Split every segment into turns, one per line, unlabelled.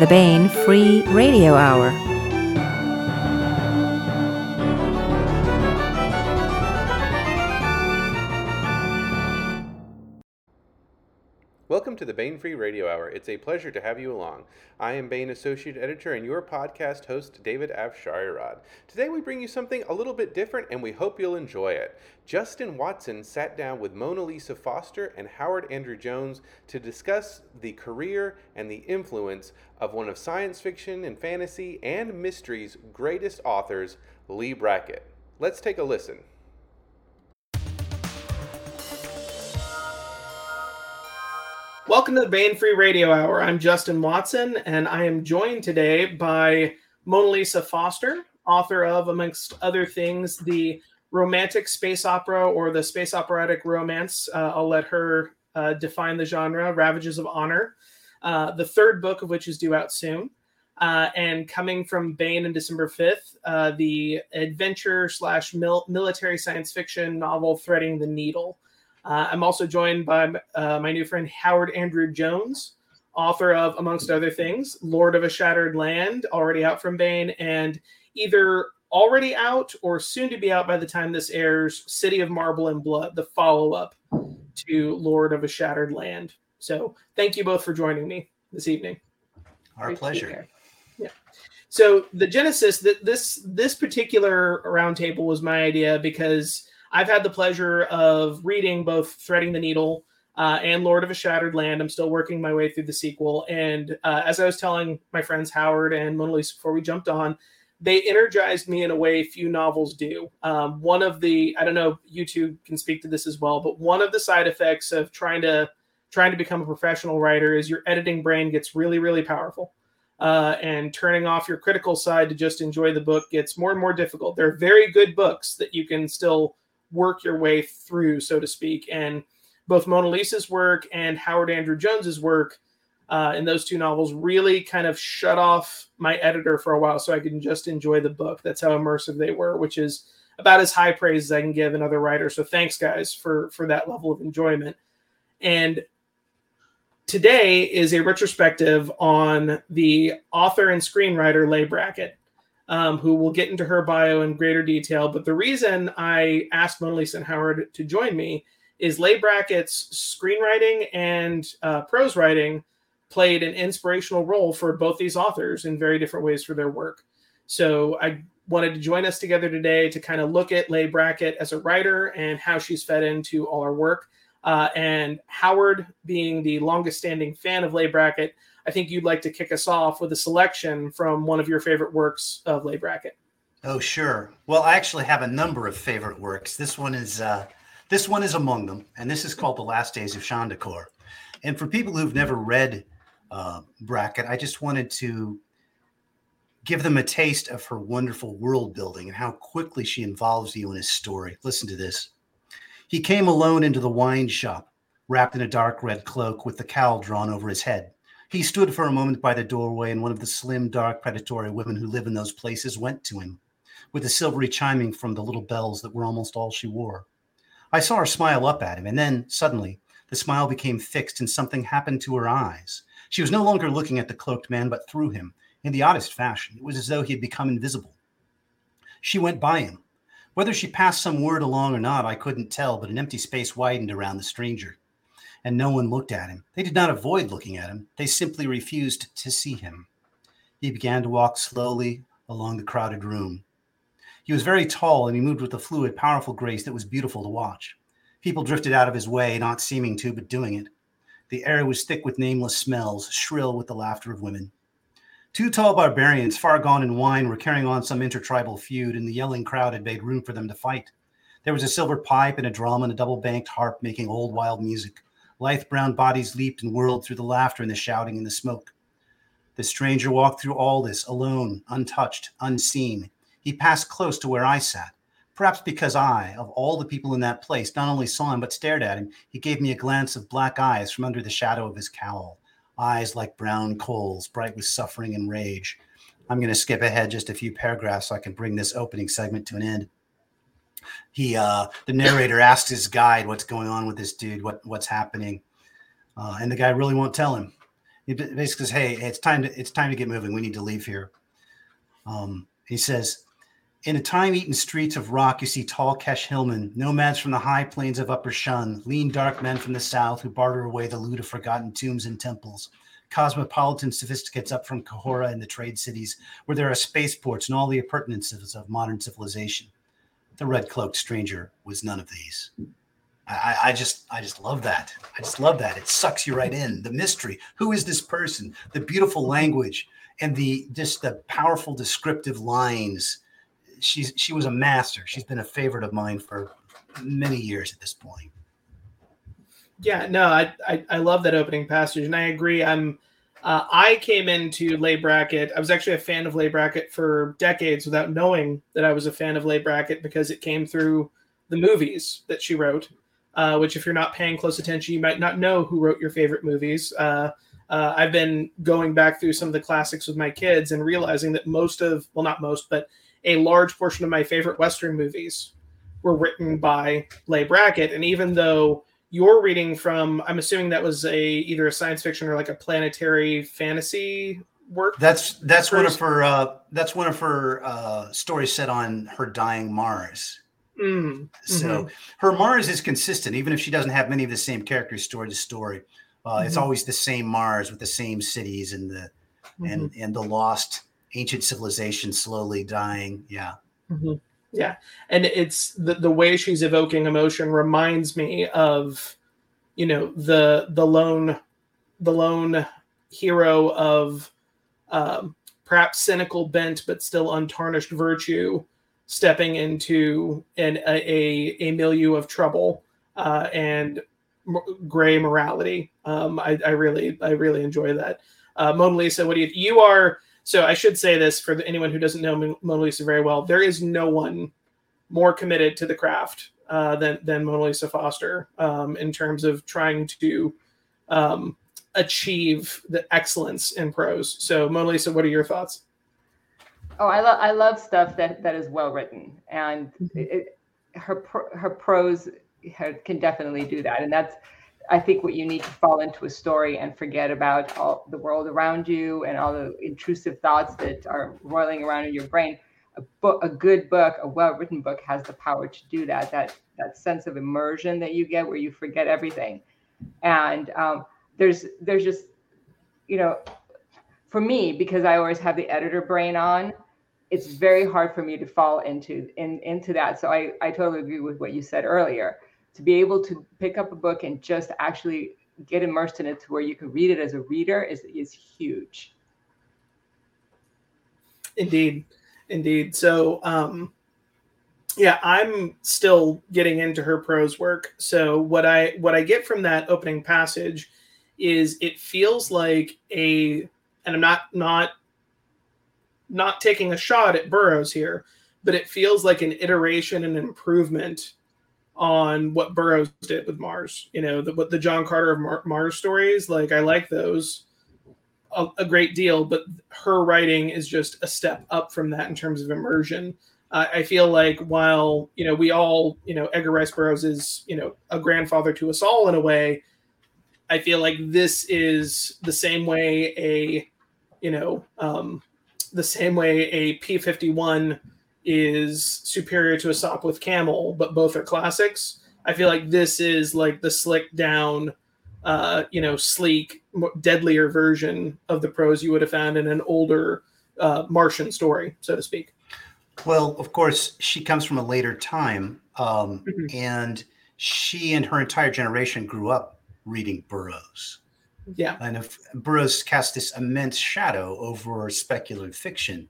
the Baen Free Radio Hour.
Free Radio Hour. It's a pleasure to have you along. I am Baen Associate Editor and your podcast host, David Afsharirad. Today we bring you something a little bit different and we hope you'll enjoy it. Justin Watson sat down with Monalisa Foster and Howard Andrew Jones to discuss the career and the influence of one of science fiction and fantasy and mystery's greatest authors, Leigh Brackett. Let's take a listen.
Welcome to the Baen Free Radio Hour. I'm Justin Watson, and I am joined today by Monalisa Foster, author of, amongst other things, the romantic space opera or the space operatic romance. Uh, I'll let her uh, define the genre, Ravages of Honor, uh, the third book of which is due out soon. Uh, and coming from Baen on December 5th, uh, the adventure slash mil- military science fiction novel Threading the Needle. Uh, I'm also joined by uh, my new friend Howard Andrew Jones, author of, amongst other things, Lord of a Shattered Land, already out from Baen, and either already out or soon to be out by the time this airs, City of Marble and Blood, the follow up to Lord of a Shattered Land. So thank you both for joining me this evening.
Our Great pleasure.
Yeah. So the genesis that this this particular roundtable was my idea because I've had the pleasure of reading both Threading the Needle uh, and Lord of a Shattered Land. I'm still working my way through the sequel. And uh, as I was telling my friends Howard and Monalisa before we jumped on, they energized me in a way few novels do. Um, one of the, I don't know, you two can speak to this as well, but one of the side effects of trying to trying to become a professional writer is your editing brain gets really, really powerful. Uh, and turning off your critical side to just enjoy the book gets more and more difficult. They're very good books that you can still work your way through, so to speak. And both Monalisa's work and Howard Andrew Jones's work uh, in those two novels really kind of shut off my editor for a while so I can just enjoy the book. That's how immersive they were, which is about as high praise as I can give another writer. So thanks guys for for that level of enjoyment. And today is a retrospective on the author and screenwriter Leigh Brackett um, who will get into her bio in greater detail. But the reason I asked Monalisa and Howard to join me is Leigh Brackett's screenwriting and uh, prose writing played an inspirational role for both these authors in very different ways for their work. So I wanted to join us together today to kind of look at Leigh Brackett as a writer and how she's fed into all our work. Uh, and Howard, being the longest standing fan of Leigh Brackett, I think you'd like to kick us off with a selection from one of your favorite works of Leigh Brackett.
Oh, sure. Well, I actually have a number of favorite works. This one is uh, this one is among them, and this is called The Last Days of Shandakor. And for people who've never read uh, Brackett, I just wanted to give them a taste of her wonderful world building and how quickly she involves you in his story. Listen to this. He came alone into the wine shop, wrapped in a dark red cloak with the cowl drawn over his head. He stood for a moment by the doorway, and one of the slim, dark, predatory women who live in those places went to him, with the silvery chiming from the little bells that were almost all she wore. I saw her smile up at him, and then, suddenly, the smile became fixed, and something happened to her eyes. She was no longer looking at the cloaked man, but through him, in the oddest fashion. It was as though he had become invisible. She went by him. Whether she passed some word along or not, I couldn't tell, but an empty space widened around the stranger and no one looked at him. They did not avoid looking at him, they simply refused to see him. He began to walk slowly along the crowded room. He was very tall and he moved with a fluid, powerful grace that was beautiful to watch. People drifted out of his way, not seeming to, but doing it. The air was thick with nameless smells, shrill with the laughter of women. Two tall barbarians, far gone in wine, were carrying on some intertribal feud, and the yelling crowd had made room for them to fight. There was a silver pipe and a drum and a double banked harp making old wild music. Lithe brown bodies leaped and whirled through the laughter and the shouting and the smoke. The stranger walked through all this alone, untouched, unseen. He passed close to where I sat. Perhaps because I, of all the people in that place, not only saw him but stared at him, he gave me a glance of black eyes from under the shadow of his cowl. Eyes like brown coals, bright with suffering and rage. I'm going to skip ahead just a few paragraphs so I can bring this opening segment to an end he uh, the narrator asks his guide what's going on with this dude, what what's happening, uh, and the guy really won't tell him. He basically says, "Hey, it's time to it's time to get moving. We need to leave here." Um, he says, "In the time-eaten streets of rock, you see tall Kesh hillmen, nomads from the high plains of Upper Shun, lean dark men from the south who barter away the loot of forgotten tombs and temples." Cosmopolitan sophisticates up from Kahora and the trade cities, where there are spaceports and all the appurtenances of modern civilization. The red cloaked stranger was none of these. I, I, just I just love that. I just love that. It sucks you right in. The mystery. Who is this person? The beautiful language and the just the powerful descriptive lines. She's she was a master. She's been a favorite of mine for many years at this point.
Yeah, no, I I, I love that opening passage, and I agree. I'm uh, I came into Leigh Brackett. I was actually a fan of Leigh Brackett for decades without knowing that I was a fan of Leigh Brackett because it came through the movies that she wrote uh, which if you're not paying close attention, you might not know who wrote your favorite movies. Uh, uh, I've been going back through some of the classics with my kids and realizing that most of, well, not most, but a large portion of my favorite Western movies were written by Leigh Brackett. And even though you're reading from, I'm assuming that was a either a science fiction or like a planetary fantasy work.
That's that's one of her uh, that's one of her uh, stories set on her dying Mars.
Mm,
so
mm-hmm.
her Mars is consistent, even if she doesn't have many of the same characters story to story. Uh, mm-hmm. It's always the same Mars with the same cities and the mm-hmm. and and the lost ancient civilization slowly dying. Yeah.
Yeah, and it's the the way she's evoking emotion reminds me of, you know, the the lone, the lone hero of, um, perhaps cynical bent but still untarnished virtue stepping into an, a, a milieu of trouble uh, and gray morality. Um, I, I, really I really enjoy that. Uh, Monalisa, what do you you are? So I should say this for the, anyone who doesn't know Monalisa very well. There is no one more committed to the craft uh, than than Monalisa Foster um, in terms of trying to um, achieve the excellence in prose. So Monalisa, what are your thoughts?
Oh, I love I love stuff that that is well written, and mm-hmm. it, her her prose can definitely do that, and that's I think what you need to fall into a story and forget about all the world around you and all the intrusive thoughts that are roiling around in your brain. A book, a good book, a well-written book has the power to do that. That that sense of immersion that you get where you forget everything, and um, there's there's just you know for me because I always have the editor brain on it's very hard for me to fall into in, into that. So I, I totally agree with what you said earlier. To be able to pick up a book and just actually get immersed in it to where you can read it as a reader is is huge.
Indeed, indeed. So um, yeah, I'm still getting into her prose work. So what I what I get from that opening passage is it feels like a and I'm not not not taking a shot at Burroughs here, but it feels like an iteration and improvement on what Burroughs did with Mars. You know, the, what the John Carter of Mar- Mars stories, like I like those a, a, great deal, but her writing is just a step up from that in terms of immersion. Uh, I feel like while you know we all you know Edgar Rice Burroughs is you know a grandfather to us all in a way. I feel like this is the same way a you know um, the same way a P51 is superior to a Sopwith Camel, but both are classics. I feel like this is like the slick down, uh, you know, sleek, deadlier version of the prose you would have found in an older uh, Martian story, so to speak.
Well, of course, she comes from a later time, um, mm-hmm. and she and her entire generation grew up reading Burroughs.
Yeah.
And if Burroughs cast this immense shadow over speculative fiction.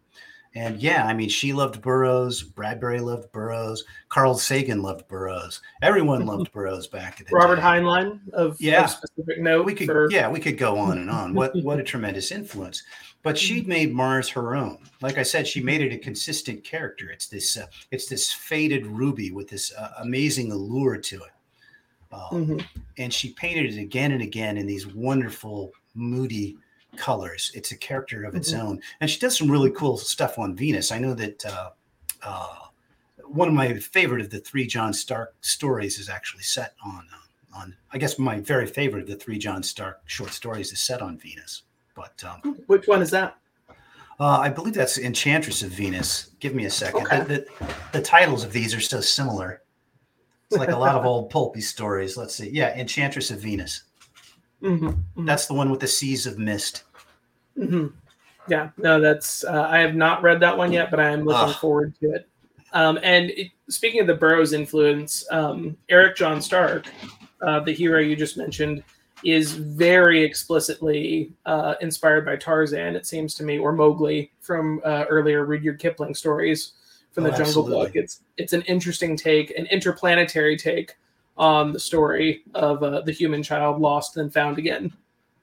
And yeah, I mean, she loved Burroughs. Bradbury loved Burroughs. Carl Sagan loved Burroughs. Everyone loved Burroughs back at the
Robert
day.
Heinlein of,
yeah.
Of specific note.
We could,
for...
yeah, we could go on and on. What what a tremendous influence! But she'd made Mars her own. Like I said, she made it a consistent character. It's this, uh, it's this faded ruby with this uh, amazing allure to it. Um, mm-hmm. And she painted it again and again in these wonderful, moody colors. It's a character of its mm-hmm. own. And she does some really cool stuff on Venus. I know that uh, uh, one of my favorite of the three John Stark stories is actually set on, uh, on, I guess my very favorite of the three John Stark short stories is set on Venus. But um,
Which one is that?
uh, I believe that's Enchantress of Venus. Give me a second.
Okay.
The, the, the titles of these are so similar. It's like a lot of old pulpy stories. Let's see. Yeah, Enchantress of Venus.
Mm-hmm.
That's the one with the seas of mist.
hmm Yeah, no, that's uh, I have not read that one yet, but I am looking
Ugh.
forward to it. Um, and it, speaking of the Burroughs influence, um, Eric John Stark, uh, the hero you just mentioned, is very explicitly uh, inspired by Tarzan. It seems to me, or Mowgli from uh, earlier Rudyard Kipling stories from the
Oh,
Jungle Book. It's it's an interesting take, an interplanetary take on the story of uh, the human child lost and found again.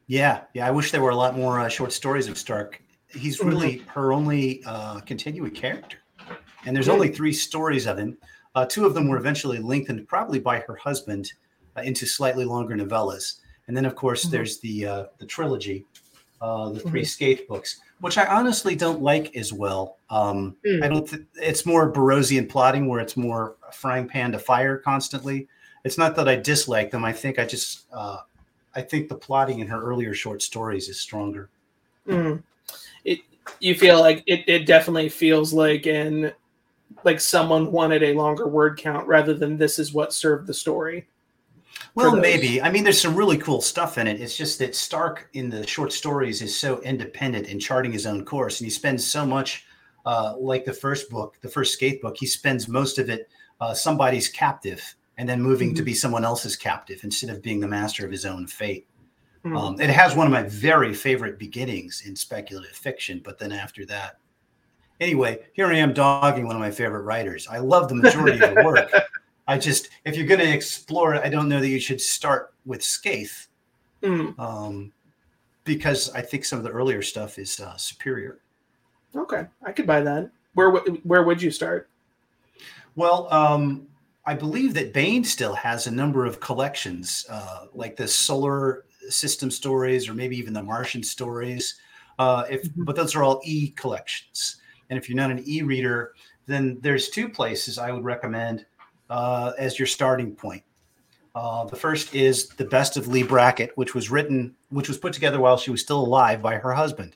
Yeah, yeah. I wish there were a lot more uh, short stories of Stark. He's
Mm-hmm.
really her only uh, continuing character, and there's
Yeah.
only three stories of him. Uh, two of them were eventually lengthened, probably by her husband, uh, into slightly longer novellas. And then, of course,
Mhm.
there's the uh, the trilogy, uh, the
Mm-hmm.
3 Skaith books, which I honestly don't like as well. Um,
Mm.
I don't. Th- it's more Burroughsian plotting, where it's more frying pan to fire constantly. It's not that I dislike them. I think I just uh, I think the plotting in her earlier short stories is stronger.
Mm. It you feel like it, it definitely feels like an like someone wanted a longer word count rather than this is what served the story.
Well, maybe. I mean, there's some really cool stuff in it. It's just that Stark in the short stories is so independent and charting his own course, and he spends so much, uh, like the first book, the first Skaith book. He spends most of it uh, somebody's captive, and then moving to
Mhm.
be someone else's captive instead of being the master of his own fate.
Mm.
Um, it has one of my very favorite beginnings in speculative fiction, but then after that, anyway, here I am dogging one of my favorite writers. I love the majority of the work. I just, if you're going to explore it, I don't know that you should start with Skaith
Mm.
um, because I think some of the earlier stuff is uh, superior.
Okay, I could buy that. Where w- where would you start?
Well, um, I believe that Baen still has a number of collections, uh, like the solar system stories, or maybe even the Martian stories. Uh, if
Mhm.
but those are all e collections, and if you're not an e reader, then there's two places I would recommend uh, as your starting point. Uh, the first is the Best of Leigh Brackett, which was written, which was put together while she was still alive by her husband.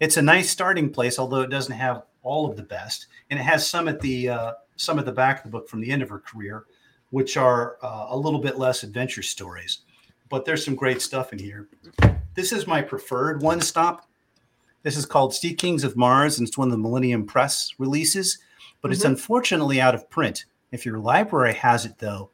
It's a nice starting place, although it doesn't have all of the best, and it has some at the uh, some at the back of the book from the end of her career, which are uh, a little bit less adventure stories. But there's some great stuff in here. This is my preferred one stop. This is called Sea Kings of Mars, and it's one of the Millennium Press releases, but it's
Mhm.
unfortunately out of print. If your library has it, though,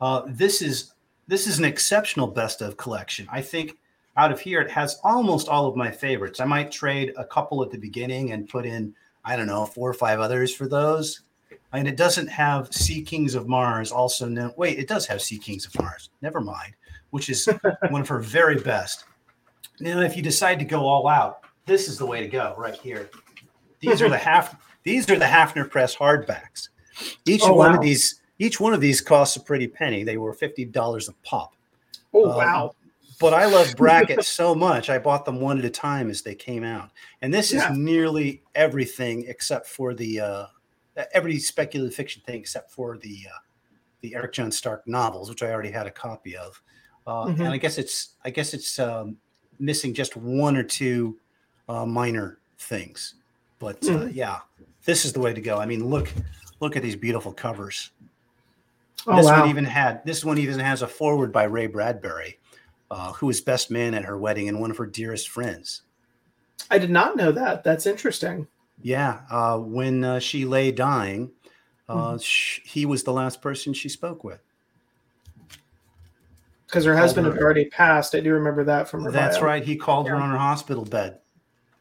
uh, this is this is an exceptional best of collection. I think out of here it has almost all of my favorites. I might trade a couple at the beginning and put in I don't know four or five others for those. And it doesn't have Sea Kings of Mars, also known. Wait, it does have Sea Kings of Mars. Never mind, which is one of her very best. Now, if you decide to go all out, this is the way to go right here. These are the half. These are the Haffner Press hardbacks. Each
Oh,
one
wow.
of these, each one of these costs a pretty penny. They were fifty dollars a pop.
Oh
Um,
wow!
But I love brackets so much, I bought them one at a time as they came out. And this
Yeah.
is nearly everything except for the uh, every speculative fiction thing except for the uh, the Eric John Stark novels, which I already had a copy of. Uh,
Mhm.
And I guess it's I guess it's um, missing just one or two uh, minor things. But uh,
Mhm.
yeah, this is the way to go. I mean, look look at these beautiful covers.
Oh
this
wow!
one even had this one even has a foreword by Ray Bradbury, uh, who was best man at her wedding and one of her dearest friends.
I did not know that. That's interesting.
Yeah, uh, when uh, she lay dying, uh,
Mm-hmm.
sh- he was the last person she spoke with.
Because her husband had already passed. I do remember that from her.
That's
bio.
right. He called her on her hospital bed.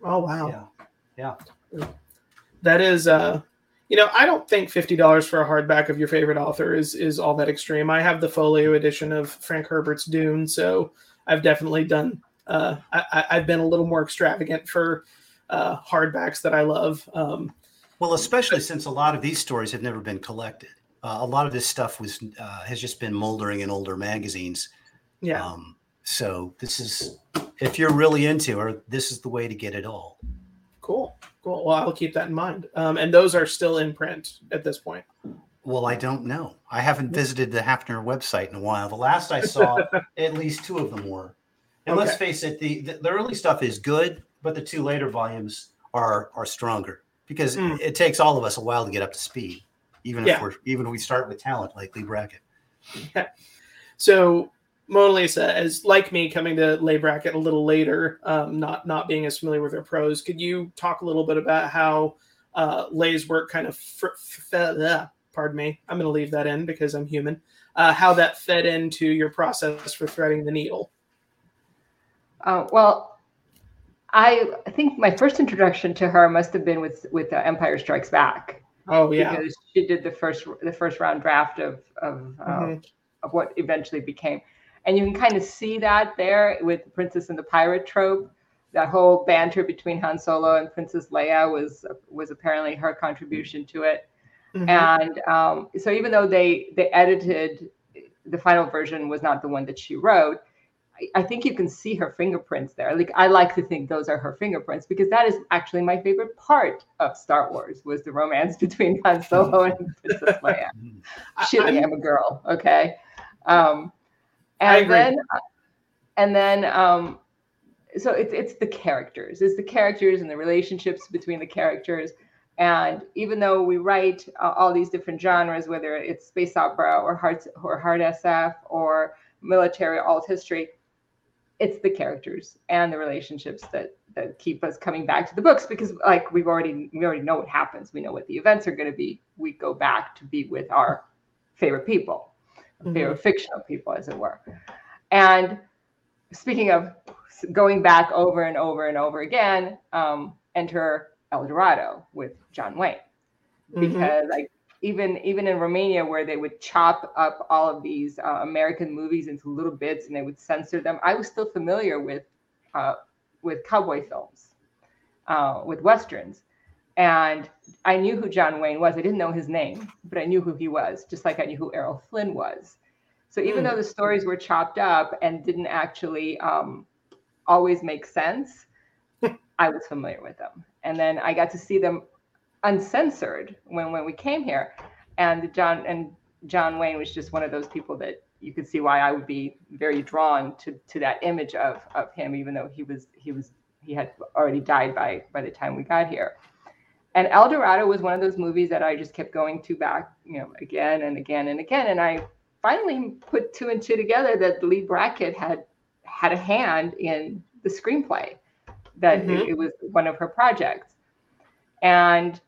Oh wow!
Yeah, yeah.
That is, uh, you know, I don't think fifty dollars for a hardback of your favorite author is is all that extreme. I have the folio edition of Frank Herbert's Dune, so I've definitely done. Uh, I, I- I've been a little more extravagant for uh, hardbacks that I love. Um,
Well, especially since a lot of these stories have never been collected. Uh, a lot of this stuff was uh, has just been moldering in older magazines.
yeah,
Um, so this is, if you're really into her, this is the way to get it all.
cool, cool. Well, I'll keep that in mind. Um, and those are still in print at this point.
Well, I don't know. I haven't visited the Haffner website in a while. The last I saw, at least two of them were. And let's face it, the the early stuff is good, but the two later volumes are are stronger because
Mm.
it takes all of us a while to get up to speed, even
Yeah.
if we're even if we start with talent like Leigh Brackett.
So Monalisa, as like me, coming to leigh brackett a little later, um, not not being as familiar with her prose, could you talk a little bit about how uh, Leigh's work kind of fr- fed? Uh, pardon me, I'm going to leave that in because I'm human. Uh, how that fed into your process for threading the needle?
Uh, well, I think my first introduction to her must have been with with uh, Empire Strikes Back
Oh yeah,
because she did the first the first round draft of of, uh,
Mhm.
of what eventually became, and you can kind of see that there with Princess and the Pirate trope. That whole banter between Han Solo and Princess Leia was was apparently her contribution to it.
Mhm.
and um, so even though they they edited the final version was not the one that she wrote I, I think you can see her fingerprints there. Like i like to think those are her fingerprints because that is actually my favorite part of star wars was the romance between han solo and princess leia.
I-
shit
I'm-
i'm a girl okay? Um
I
and then and then um so it's it's the characters. It's the characters and the relationships between the characters. And even though we write uh, all these different genres whether it's space opera or hard or hard sf or military alt history it's the characters and the relationships that that keep us coming back to the books because like we've already we already know what happens we know what the events are going to be we go back to be with our favorite people
Mhm.
favorite fictional people as it were and speaking of going back over and over and over again um, enter el dorado with john wayne
Mhm.
because like even even in Romania where they would chop up all of these uh, American movies into little bits and they would censor them, I was still familiar with uh, with cowboy films, uh, with westerns, and I knew who John Wayne was. I didn't know his name, but I knew who he was, just like I knew who Errol Flynn was. So even
Hmm.
though the stories were chopped up and didn't actually um, always make sense, I was familiar with them. And then I got to see them uncensored when when we came here. And john and john wayne was just one of those people that you could see why i would be very drawn to to that image of of him even though he was he was he had already died by by the time we got here. And el dorado was one of those movies that i just kept going to back you know again and again and again. And i finally put two and two together that leigh brackett had had a hand in the screenplay that
Mhm.
it, it was one of her projects. And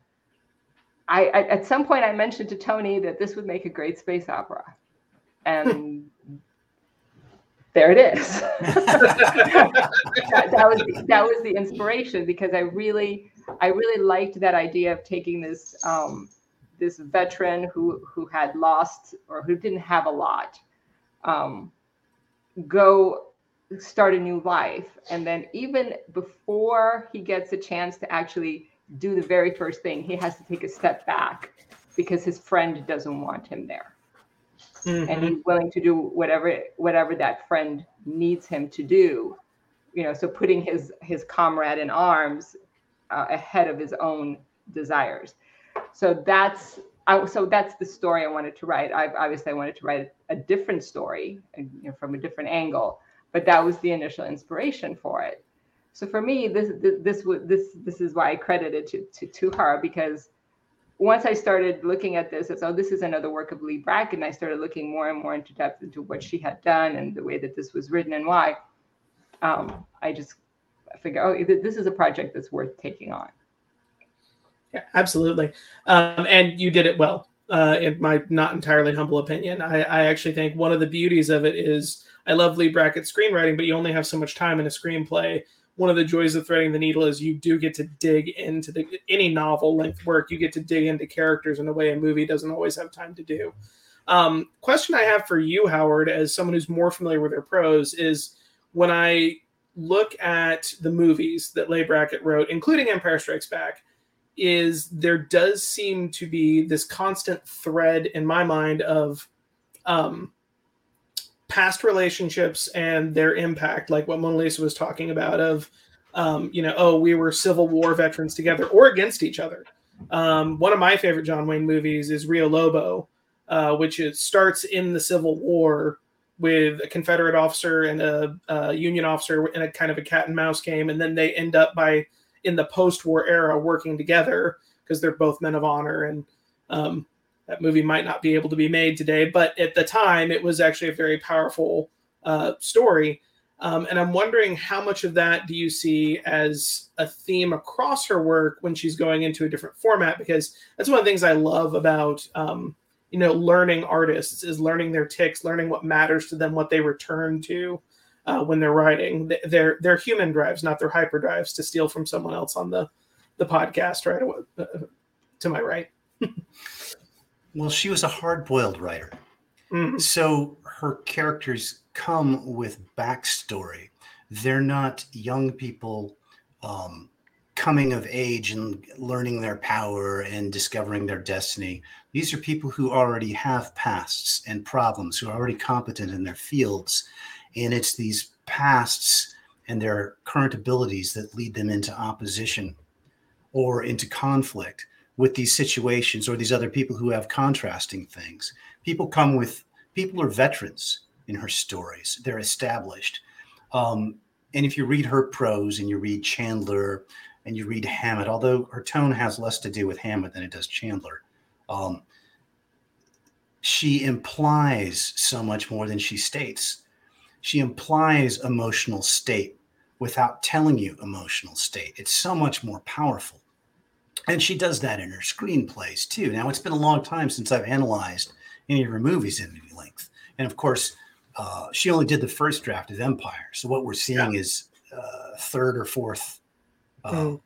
I, I at some point I mentioned to Tony that this would make a great space opera, and there it is. that, that was the, that was the inspiration because I really I really liked that idea of taking this um, this veteran who who had lost or who didn't have a lot um, go start a new life and then even before he gets a chance to actually do the very first thing he has to take a step back because his friend doesn't want him there. And
Mhm.
he's willing to do whatever whatever that friend needs him to do you know so putting his his comrade in arms uh, ahead of his own desires. So that's I, so that's the story i wanted to write. I obviously i wanted to write a different story uh, you know, from a different angle but that was the initial inspiration for it so for me this this this this this is why i credit it to, to to her because once I started looking at this as oh, this is another work of Leigh Brackett, and I started looking more and more into depth into what she had done and the way that this was written and why, um, I just figure, oh, this is a project that's worth taking on.
Yeah, absolutely. Um, and you did it well, uh, in my not entirely humble opinion. I, I actually think one of the beauties of it is I love Leigh Brackett's screenwriting, but you only have so much time in a screenplay. One of the joys of threading the needle is you do get to dig into the any novel length work. You get to dig into characters in a way a movie doesn't always have time to do. Um, question I have for you, Howard, as someone who's more familiar with their prose, is when I look at the movies that Leigh Brackett wrote, including Empire Strikes Back, is there does seem to be this constant thread in my mind of um, past relationships and their impact, like what Monalisa was talking about, of um, you know, oh, we were Civil War veterans together or against each other. Um, one of my favorite John Wayne movies is Rio Lobo, uh, which is, starts in the Civil War with a Confederate officer and a, a, Union officer in a kind of a cat and mouse game, and then they end up by in the post-war era working together because they're both men of honor. And um, that movie might not be able to be made today, but at the time, it was actually a very powerful uh, story. Um, and I'm wondering how much of that do you see as a theme across her work when she's going into a different format? Because that's one of the things I love about um, you know learning artists is learning their tics, learning what matters to them, what they return to uh, when they're writing. They're they're human drives, not their hyper drives, to steal from someone else on the the podcast right uh, to my right.
well, she was a hard boiled writer. Mm-hmm. So her characters come with backstory. They're not young people um, coming of age and learning their power and discovering their destiny. These are people who already have pasts and problems, who are already competent in their fields. And it's these pasts and their current abilities that lead them into opposition or into conflict with these situations or these other people who have contrasting things. People come with people are veterans in her stories. They're established. Um, and if you read her prose and you read Chandler and you read Hammett, although her tone has less to do with Hammett than it does Chandler, um, she implies so much more than she states. She implies emotional state without telling you emotional state. It's so much more powerful. And she does that in her screenplays too. Now, it's been a long time since I've analyzed any of her movies in any length. And of course, uh, she only did the first draft of Empire. So what we're seeing yeah. is uh, third or fourth uh, mm.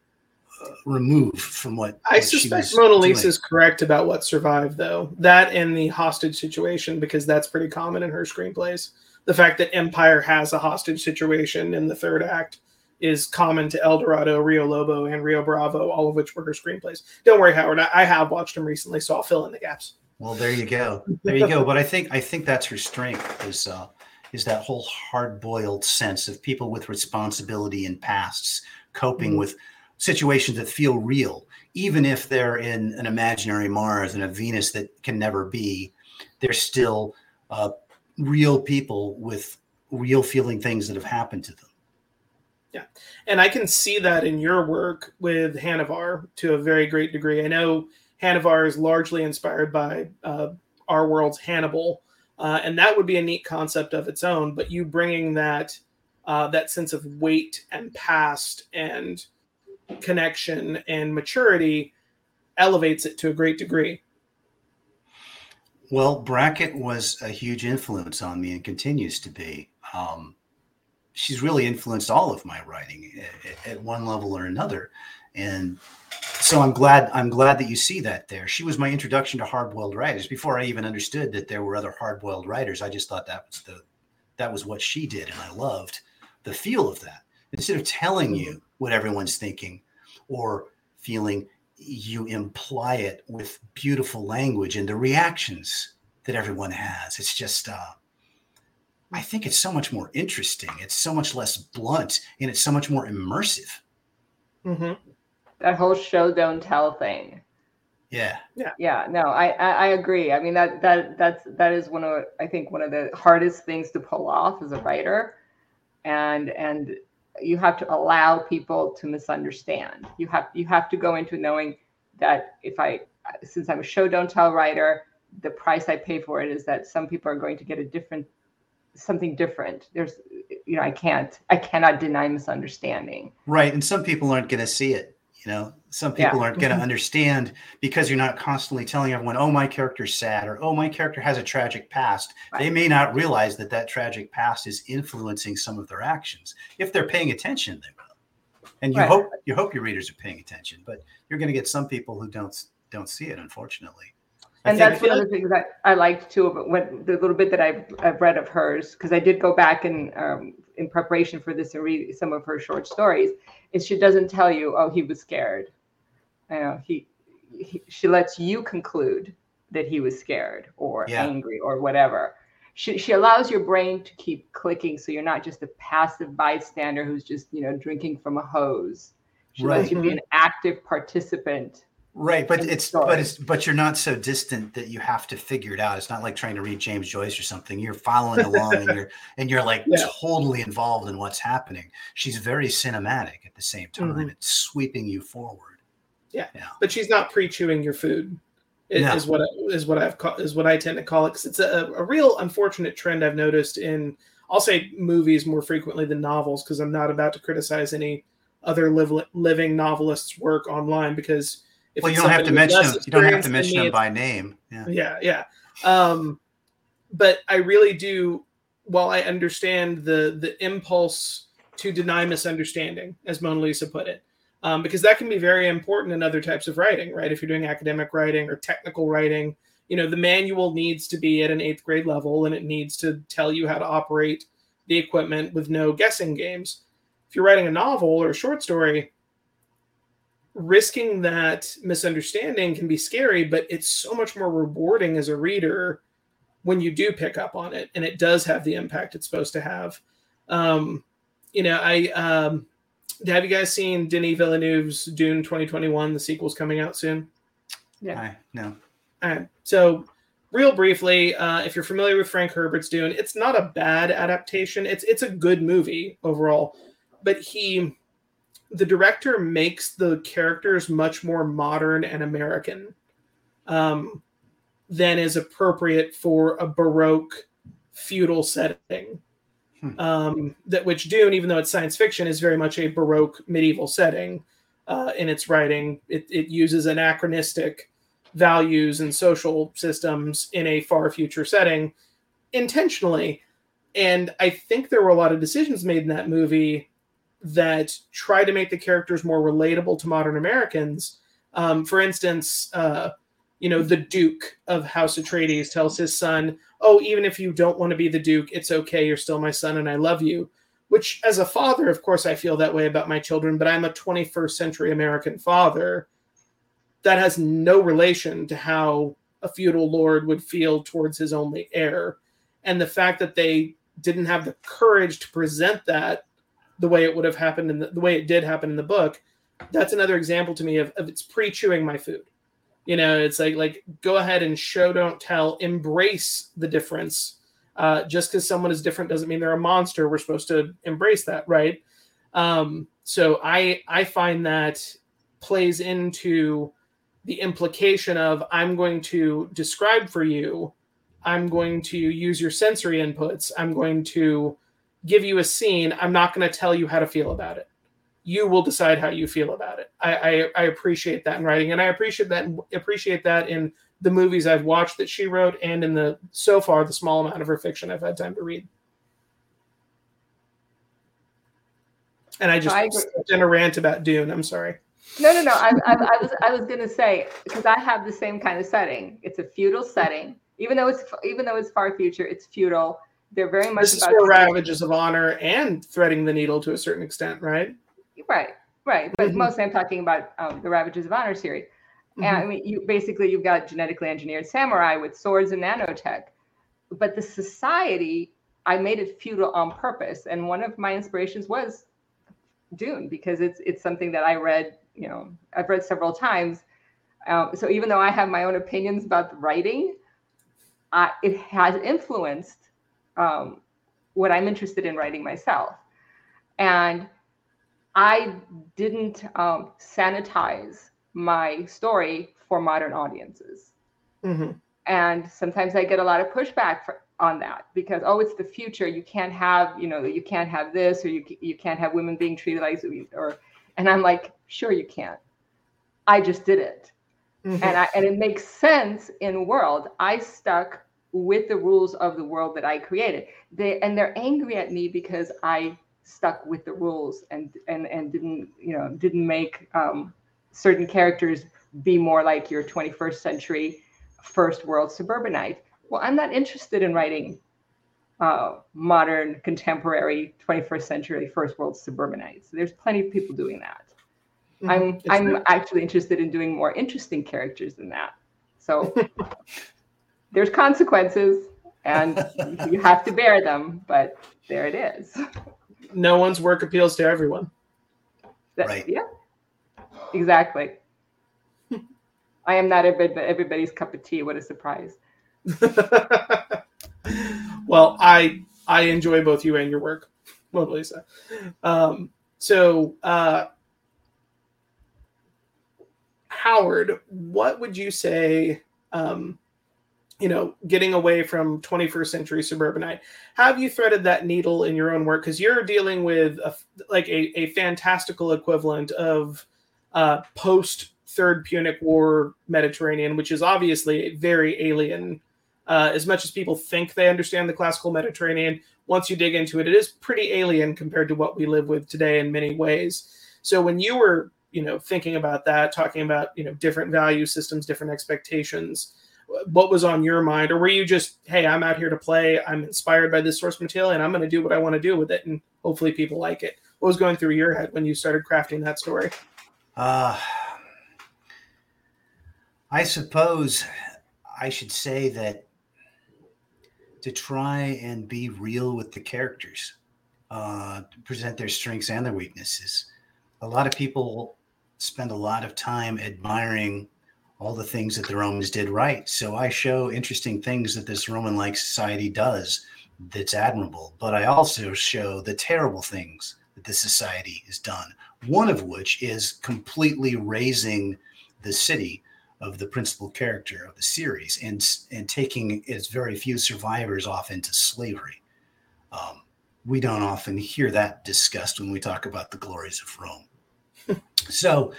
removed from what
I what suspect Monalisa is correct about what survived, though. That and the hostage situation, because that's pretty common in her screenplays. The fact that Empire has a hostage situation in the third act is common to El Dorado, Rio Lobo, and Rio Bravo, all of which were her screenplays. Don't worry, Howard. I, I have watched them recently, so I'll fill in the gaps.
Well, there you go. There you go. But I think I think that's her strength is uh, is that whole hard boiled sense of people with responsibility and pasts coping mm-hmm. with situations that feel real, even if they're in an imaginary Mars and a Venus that can never be. They're still uh, real people with real feeling things that have happened to them.
Yeah. And I can see that in your work with Hanuvar to a very great degree. I know Hanuvar is largely inspired by uh, our world's Hannibal, uh, and that would be a neat concept of its own. But you bringing that uh, that sense of weight and past and connection and maturity elevates it to a great degree.
Well, Brackett was a huge influence on me and continues to be. Um, she's really influenced all of my writing at, at one level or another, and so I'm glad I'm glad that you see that there. She was my introduction to hard-boiled writers before I even understood that there were other hard-boiled writers. I just thought that was the that was what she did, and I loved the feel of that. Instead of telling you what everyone's thinking or feeling, you imply it with beautiful language and the reactions that everyone has. It's just uh, I think it's so much more interesting. It's so much less blunt, and it's so much more immersive.
Mm-hmm
that whole show don't tell thing.
Yeah.
Yeah.
Yeah. No, I, I, I agree. I mean that that that's that is one of I think one of the hardest things to pull off as a writer, and and you have to allow people to misunderstand. You have you have to go into knowing that if I since I'm a show don't tell writer, the price I pay for it is that some people are going to get a different something different. There's you know I can't I cannot deny misunderstanding.
Right, and some people aren't going to see it you know, some people yeah. aren't going to mm-hmm. understand because you're not constantly telling everyone, "Oh, my character's sad," or "Oh, my character has a tragic past." Right. They may not realize that that tragic past is influencing some of their actions. If they're paying attention, they will. And you right. hope you hope your readers are paying attention, but you're going to get some people who don't don't see it, unfortunately.
And that's one of the things that I liked too about when the little bit that I've, I've read of hers, because I did go back and um, in preparation for this and read some of her short stories is she doesn't tell you oh he was scared you know he, he she lets you conclude that he was scared or yeah. angry or whatever she, she allows your brain to keep clicking so you're not just a passive bystander who's just you know drinking from a hose she right. lets you be an active participant
Right, but it's
story.
but it's but you're not so distant that you have to figure it out. It's not like trying to read James Joyce or something. You're following along and you're and you're like
Yeah.
totally involved in what's happening. She's very cinematic at the same time.
Mhm.
It's sweeping you forward. Yeah. yeah.
But she's not pre-chewing your food i-
No.
is what I- is what I've ca- is what I tend to call it because it's a, a real unfortunate trend I've noticed in I'll say movies more frequently than novels because I'm not about to criticize any other live, living novelists' work online because if
well, you don't have to mention them. You don't have to mention
me,
them by name. Yeah.
yeah yeah um but i really do while i understand the the impulse to deny misunderstanding as monalisa put it um, because that can be very important in other types of writing right if you're doing academic writing or technical writing you know the manual needs to be at an eighth grade level and it needs to tell you how to operate the equipment with no guessing games if you're writing a novel or a short story risking that misunderstanding can be scary, but it's so much more rewarding as a reader when you do pick up on it, and it does have the impact it's supposed to have. Um, you know, I um, have you guys seen Denis Villeneuve's Dune 2021? The sequel's coming out soon.
Yeah.
I no.
All right. So, real briefly, uh, if you're familiar with Frank Herbert's Dune, it's not a bad adaptation. It's it's a good movie overall, but he, the director, makes the characters much more modern and American, um, than is appropriate for a baroque feudal setting.
Hmm.
Um, that which Dune, even though it's science fiction, is very much a baroque medieval setting uh, in its writing. It, it uses anachronistic values and social systems in a far future setting intentionally. And I think there were a lot of decisions made in that movie that try to make the characters more relatable to modern Americans. Um, for instance, uh, you know, the Duke of House Atreides tells his son, "Oh, even if you don't want to be the Duke, it's okay. You're still my son, and I love you." Which, as a father, of course, I feel that way about my children. But I'm a 21st century American father, that has no relation to how a feudal lord would feel towards his only heir. And the fact that they didn't have the courage to present that the way it would have happened in the, the way it did happen in the book, that's another example to me of, of it's pre-chewing my food. You know, it's like like go ahead and show, don't tell, embrace the difference. Uh, just because someone is different doesn't mean they're a monster. We're supposed to embrace that, right? Um, so I I find that plays into the implication of I'm going to describe for you, I'm going to use your sensory inputs, I'm going to give you a scene, I'm not going to tell you how to feel about it. You will decide how you feel about it. I, I, I appreciate that in writing, and I appreciate that appreciate that in the movies I've watched that she wrote, and in the so far the small amount of her fiction I've had time to read. And I just
I
in a rant about Dune. I'm sorry.
No, no, no. I, I, I was I was gonna say because I have the same kind of setting. It's a feudal setting, even though it's even though it's far future. It's feudal. They're very much
This is
about
for Ravages of Honor and threading the needle to a certain extent, right?
right, right. But
Mhm.
mostly I'm talking about um, the Ravages of Honor series. And I mean, you basically you've got genetically engineered samurai with swords and nanotech, but the society I made it feudal on purpose. And one of my inspirations was Dune because it's it's something that I read. You know, I've read several times. Um, so even though I have my own opinions about the writing, I, it has influenced um, what I'm interested in writing myself. And I didn't um, sanitize my story for modern audiences.
hmm
And sometimes I get a lot of pushback for, on that because oh, it's the future. You can't have you know you can't have this or you you can't have women being treated like or and I'm like sure you can't. I just did it
Mhm.
and I and it makes sense in world. I stuck with the rules of the world that I created. They and they're angry at me because I stuck with the rules and and and didn't you know didn't make um, certain characters be more like your 21st century first world suburbanite. Well, I'm not interested in writing uh, modern, contemporary, 21st century first world suburbanites. There's plenty of people doing that.
Mhm.
I'm
It's
I'm actually interested in doing more interesting characters than that. So there's consequences and you have to bear them, but there it is.
no one's work appeals to everyone.
That-
Right.
Yeah. Exactly. I am not everybody's cup of tea. What a surprise.
well, I I enjoy both you and your work, Monalisa. Um, so, uh, Howard, what would you say? Um, you know, getting away from 21st century suburbanite, have you threaded that needle in your own work? Because you're dealing with a, like a, a fantastical equivalent of uh, post Third Punic War Mediterranean, which is obviously very alien. Uh, as much as people think they understand the classical Mediterranean, once you dig into it, it is pretty alien compared to what we live with today in many ways. So when you were, you know, thinking about that, talking about, you know, different value systems, different expectations, what was on your mind? Or were you just hey i'm out here to play. I'm inspired by this source material and i'm going to do what i want to do with it and hopefully people like it. What was going through your head when you started crafting that story? Uh,
i suppose i should say that to try and be real with the characters uh, present their strengths and their weaknesses. A lot of people spend a lot of time admiring all the things that the Romans did right. So I show interesting things that this Roman like society does that's admirable, but I also show the terrible things that this society has done. One of which is completely razing the city of the principal character of the series and and taking its very few survivors off into slavery. Um, we don't often hear that discussed when we talk about the glories of Rome. so,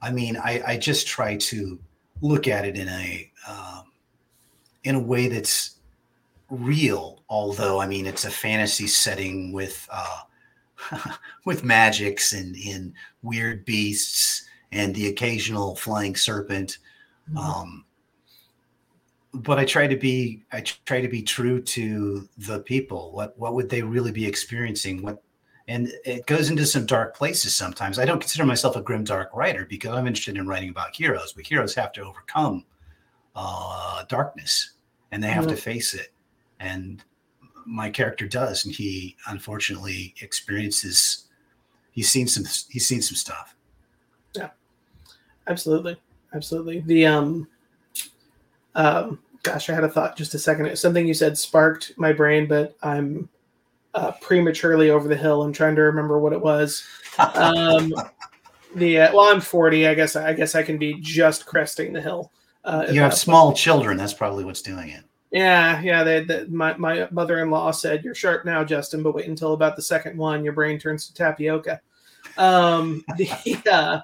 I mean, I, I just try to look at it in a um, in a way that's real. Although I mean, it's a fantasy setting with uh, with magics and in weird beasts and the occasional flying serpent. Mm-hmm. Um, but I try to be I try to be true to the people. What what would they really be experiencing? What and it goes into some dark places sometimes. I don't consider myself a grim dark writer because I'm interested in writing about heroes, but heroes have to overcome uh, darkness and they have mm-hmm. to face it. And my character does, and he unfortunately experiences. He's seen some. He's seen some stuff.
Yeah, absolutely, absolutely. The um, um, gosh, I had a thought just a second. Something you said sparked my brain, but I'm uh, prematurely over the hill. I'm trying to remember what it was. Um, the uh, well, I'm 40. I guess I guess I can be just cresting the hill.
Uh, you have small point. children. That's probably what's doing it.
Yeah, yeah. They, they, my my mother-in-law said, "You're sharp now, Justin, but wait until about the second one. Your brain turns to tapioca." Um, the, uh,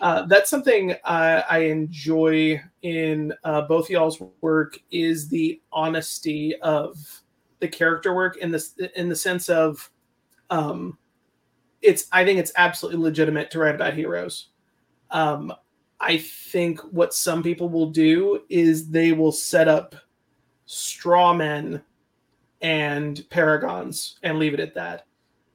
uh, that's something I, I enjoy in uh, both y'all's work is the honesty of the character work in this in the sense of um it's i think it's absolutely legitimate to write about heroes. Um i think what some people will do is they will set up straw men and paragons and leave it at that.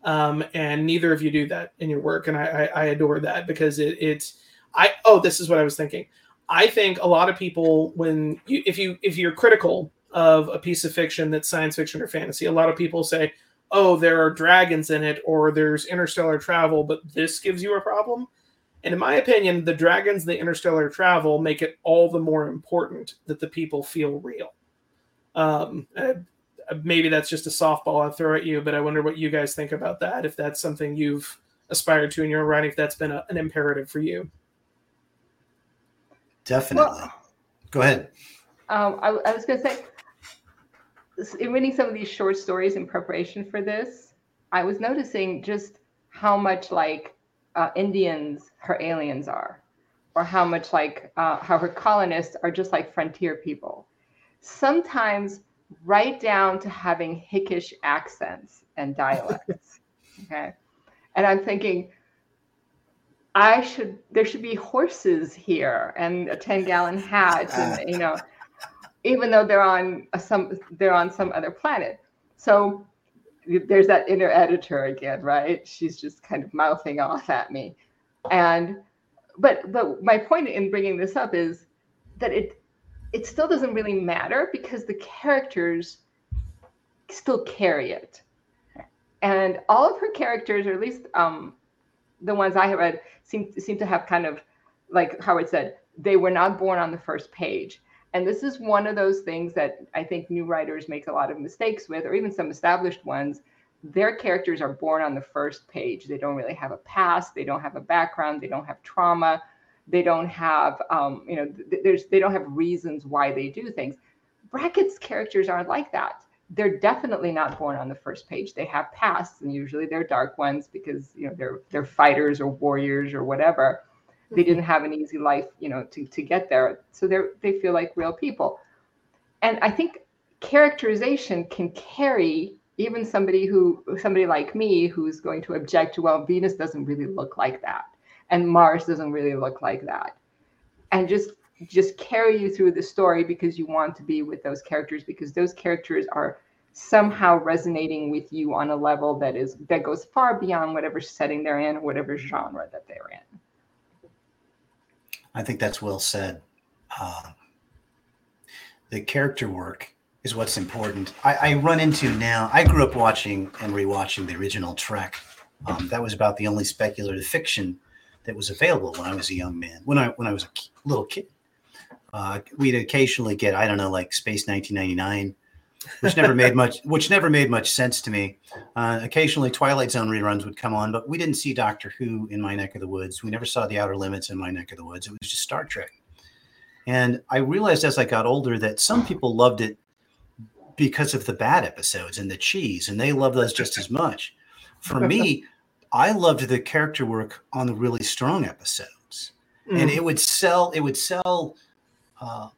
Um and neither of you do that in your work and i i, I adore that because it it's i oh this is what i was thinking. I think a lot of people when you if you if you're critical of a piece of fiction that's science fiction or fantasy. A lot of people say, oh, there are dragons in it or there's interstellar travel, but this gives you a problem. And in my opinion, the dragons, the interstellar travel make it all the more important that the people feel real. Um, maybe that's just a softball I throw at you, but I wonder what you guys think about that. If that's something you've aspired to in your writing, if that's been a, an imperative for you.
Definitely. Well, Go ahead.
Um, I, I was going to say, in reading some of these short stories in preparation for this, I was noticing just how much like uh, Indians her aliens are, or how much like uh, how her colonists are just like frontier people. Sometimes right down to having hickish accents and dialects. okay. And I'm thinking, I should there should be horses here and a 10 gallon hat and you know even though they're on some they're on some other planet. So there's that inner editor again, right? She's just kind of mouthing off at me. And but but my point in bringing this up is that it it still doesn't really matter because the characters still carry it. And all of her characters, or at least um, the ones I have read, seem seem to have kind of like Howard said, they were not born on the first page. And this is one of those things that I think new writers make a lot of mistakes with, or even some established ones. Their characters are born on the first page. They don't really have a past. They don't have a background. They don't have trauma. They don't have, um, you know, th- there's they don't have reasons why they do things. Brackett's characters aren't like that. They're definitely not born on the first page. They have pasts, and usually they're dark ones because you know they're they're fighters or warriors or whatever they didn't have an easy life you know to, to get there. So they they feel like real people. And i think characterization can carry even somebody who somebody like me who's going to object to well venus doesn't really look like that and mars doesn't really look like that. And just just carry you through the story because you want to be with those characters because those characters are somehow resonating with you on a level that is that goes far beyond whatever setting they're in or whatever genre that they're in
I think that's well said. Uh, the character work is what's important. I, I, run into now. I grew up watching and rewatching the original Trek. Um, that was about the only speculative fiction that was available when I was a young man. When I when I was a little kid, uh, we'd occasionally get I don't know like Space 1999 which never made much which never made much sense to me. Uh, occasionally, Twilight Zone reruns would come on, but we didn't see Doctor Who in my neck of the woods. We never saw The Outer Limits in my neck of the woods. It was just Star Trek. And I realized as I got older that some people loved it because of the bad episodes and the cheese, and they loved those just as much. For me, I loved the character work on the really strong episodes, mm. and it would sell. It would sell. Uh,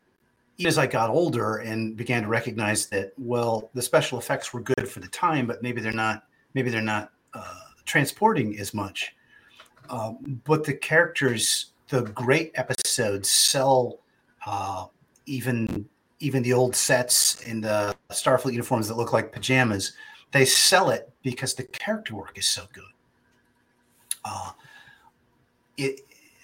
as I got older and began to recognize that, well, the special effects were good for the time, but maybe they're not. Maybe they're not uh, transporting as much. Um, but the characters, the great episodes, sell uh, even even the old sets in the Starfleet uniforms that look like pajamas. They sell it because the character work is so good. Uh, it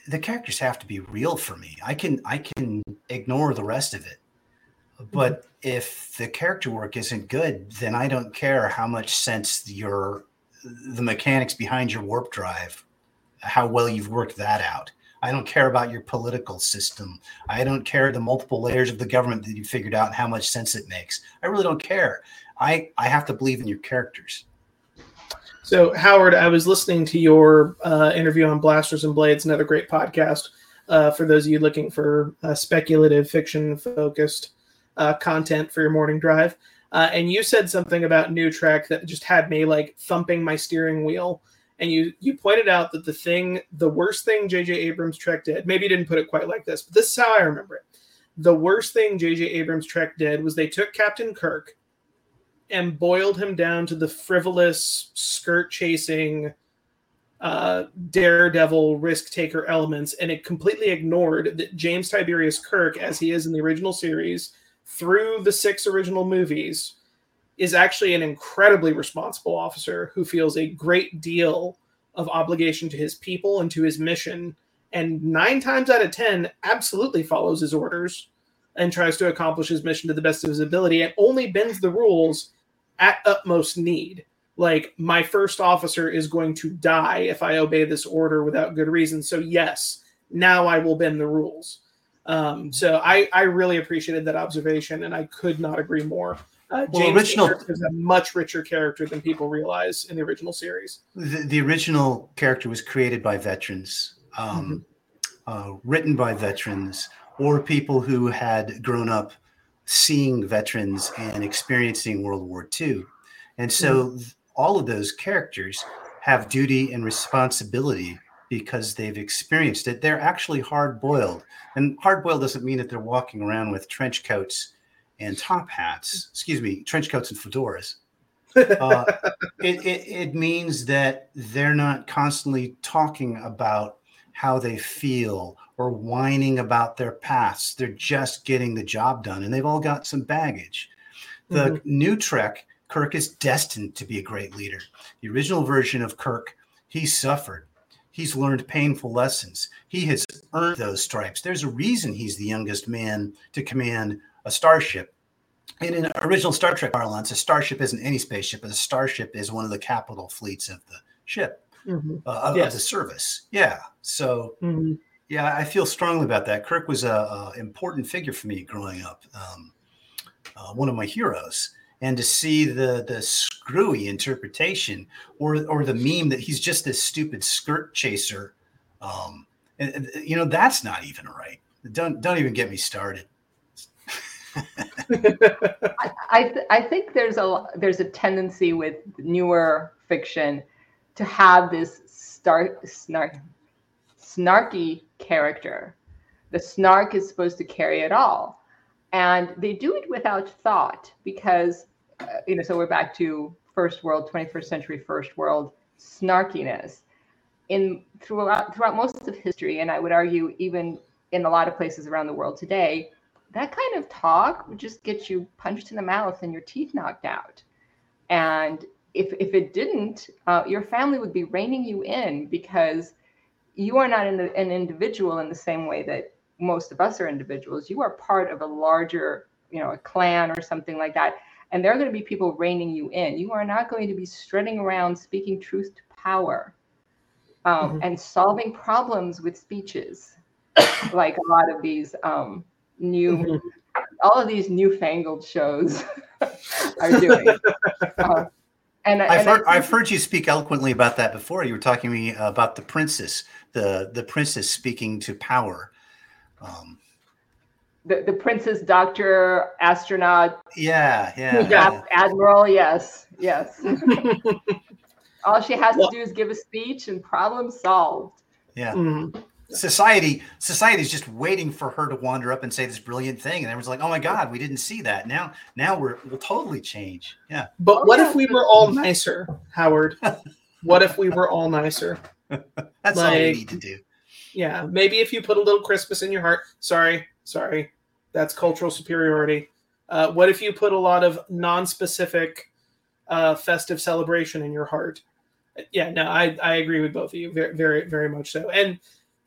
the characters have to be real for me. I can I can ignore the rest of it. Mm-hmm. But if the character work isn't good, then I don't care how much sense your the mechanics behind your warp drive, how well you've worked that out. I don't care about your political system. I don't care the multiple layers of the government that you figured out and how much sense it makes. I really don't care. I I have to believe in your characters.
So, Howard, I was listening to your uh, interview on Blasters and Blades, another great podcast uh, for those of you looking for uh, speculative fiction focused uh, content for your morning drive. Uh, and you said something about New Trek that just had me like thumping my steering wheel. And you you pointed out that the thing, the worst thing J.J. Abrams Trek did, maybe you didn't put it quite like this, but this is how I remember it. The worst thing J.J. Abrams Trek did was they took Captain Kirk and boiled him down to the frivolous skirt chasing uh, daredevil risk taker elements and it completely ignored that james tiberius kirk as he is in the original series through the six original movies is actually an incredibly responsible officer who feels a great deal of obligation to his people and to his mission and nine times out of ten absolutely follows his orders and tries to accomplish his mission to the best of his ability and only bends the rules at utmost need. Like my first officer is going to die if I obey this order without good reason. So yes, now I will bend the rules. Um, so I, I really appreciated that observation, and I could not agree more. Uh, well, James original is a much richer character than people realize in the original series.
The, the original character was created by veterans, um, mm-hmm. uh, written by veterans, or people who had grown up seeing veterans and experiencing World War II. And so mm-hmm. all of those characters have duty and responsibility because they've experienced it. They're actually hard boiled. And hard boiled doesn't mean that they're walking around with trench coats and top hats, excuse me, trench coats and fedoras. uh, it, it, it means that they're not constantly talking about how they feel or whining about their past. They're just getting the job done and they've all got some baggage. The mm-hmm. new Trek, Kirk is destined to be a great leader. The original version of Kirk, he suffered. He's learned painful lessons. He has earned those stripes. There's a reason he's the youngest man to command a starship. And in original Star Trek parlance, a starship isn't any spaceship, but a starship is one of the capital fleets of the ship, mm-hmm. uh, of, yes. of, the service. Yeah. So mm-hmm Yeah, I feel strongly about that. Kirk was a, a important figure for me growing up. Um, uh, one of my heroes, and to see the the screwy interpretation or or the meme that he's just this stupid skirt chaser, um, and, and, you know that's not even right. Don't don't even get me started.
I I, th- I think there's a there's a tendency with newer fiction to have this start snark snarky character. The snark is supposed to carry it all, and they do it without thought because uh, you know. So we're back to first world, 21st century first world snarkiness in throughout throughout most of history, and I would argue even in a lot of places around the world today that kind of talk would just get you punched in the mouth and your teeth knocked out. And if, if it didn't, uh, your family would be reining you in because you are not the, an individual in the same way that most of us are individuals. You are part of a larger, you know, a clan or something like that. And there are going to be people reining you in. You are not going to be strutting around speaking truth to power um, mm-hmm. and solving problems with speeches, like a lot of these um, new mm-hmm. all of these newfangled shows are doing. Uh,
and I've and heard I've heard you speak eloquently about that before. You were talking to me about the princess, the the princess speaking to power. Um,
the, the princess, doctor, astronaut.
Yeah, yeah. yeah.
Admiral, yes, yes. All she has well, to do is give a speech and problem solved.
Yeah. Mm-hmm society society is just waiting for her to wander up and say this brilliant thing and everyone's like oh my god we didn't see that. Now now we're we'll totally change. Yeah.
But oh, what if we were all nicer howard? What if we were all nicer?
That's like, all we need to do.
yeah maybe if you put a little christmas in your heart sorry sorry that's cultural superiority. Uh, what if you put a lot of non-specific uh, festive celebration in your heart? Yeah no i i agree with both of you very very very much so. And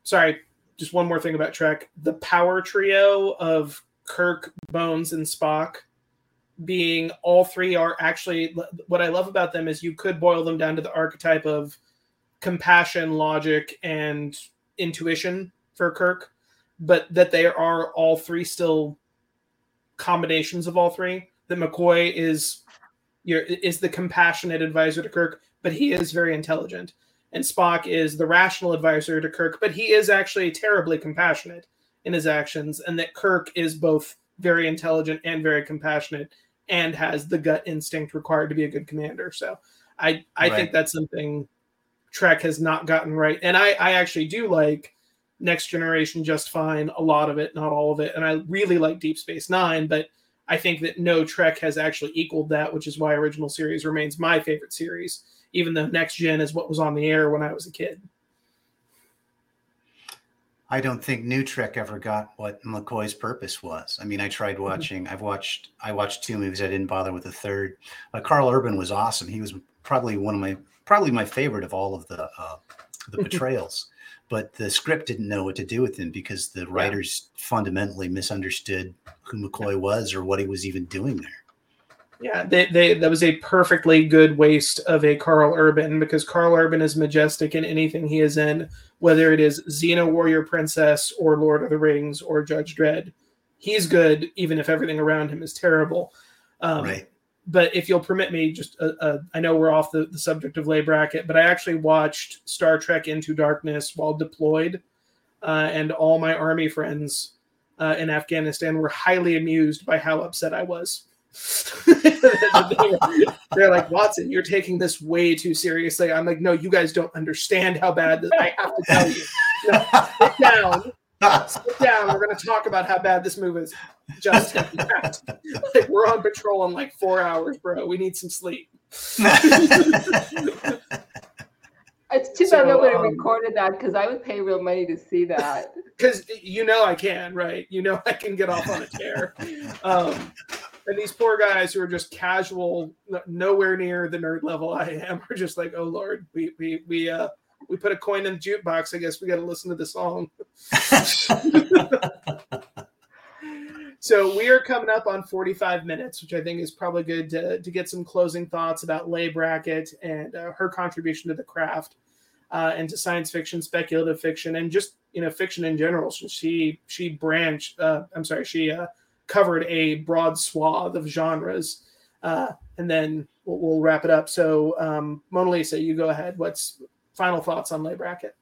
sorry, just one more thing about Trek. The power trio of Kirk, Bones, and Spock being all three are actually what I love about them is you could boil them down to the archetype of compassion, logic, and intuition for Kirk, but that they are all three still combinations of all three. That McCoy is your is the compassionate advisor to Kirk, but he is very intelligent and Spock is the rational advisor to Kirk, but he is actually terribly compassionate in his actions, and that Kirk is both very intelligent and very compassionate and has the gut instinct required to be a good commander. So I I right. think that's something Trek has not gotten right. And I, I actually do like Next Generation just fine, a lot of it, not all of it. And I really like Deep Space Nine, but I think that no Trek has actually equaled that, which is why original series remains my favorite series even though next gen is what was on the air when I was a kid.
I don't think New Trek ever got what McCoy's purpose was. I mean, I tried mm-hmm. watching. I've watched. I watched two movies. I didn't bother with the third. Uh, Karl Urban was awesome. He was probably one of my probably my favorite of all of the uh, the portrayals. but the script didn't know what to do with him because the writers yeah. fundamentally misunderstood who McCoy was or what he was even doing there.
Yeah, they, they, that was a perfectly good waste of a Karl Urban because Karl Urban is majestic in anything he is in, whether it is Xena Warrior Princess or Lord of the Rings or Judge Dredd. He's good, even if everything around him is terrible. Um, right. But if you'll permit me, just uh, uh, I know we're off the, the subject of Leigh Brackett, but I actually watched Star Trek Into Darkness while deployed, uh, and all my army friends uh, in Afghanistan were highly amused by how upset I was they're like Watson, you're taking this way too seriously. I'm like, no, you guys don't understand how bad this. I have to tell you. No, sit down. Sit down. We're going to talk about how bad this move is. Just like we're on patrol in like four hours, bro. We need some sleep.
It's too so, bad nobody um, recorded that because I would pay real money to see that.
Because you know I can, right? You know I can get off on a tear. Um, and these poor guys who are just casual, nowhere near the nerd level I am, are just like, oh lord, we we we uh we put a coin in the jukebox. I guess we got to listen to the song. so we are coming up on 45 minutes, which I think is probably good to, to get some closing thoughts about Leigh Brackett and uh, her contribution to the craft uh, and to science fiction, speculative fiction, and just you know fiction in general. So she she branched. Uh, I'm sorry, she uh, covered a broad swath of genres. Uh, and then we'll, we'll, wrap it up. So, um, Monalisa, you go ahead. What's final thoughts on Leigh Brackett?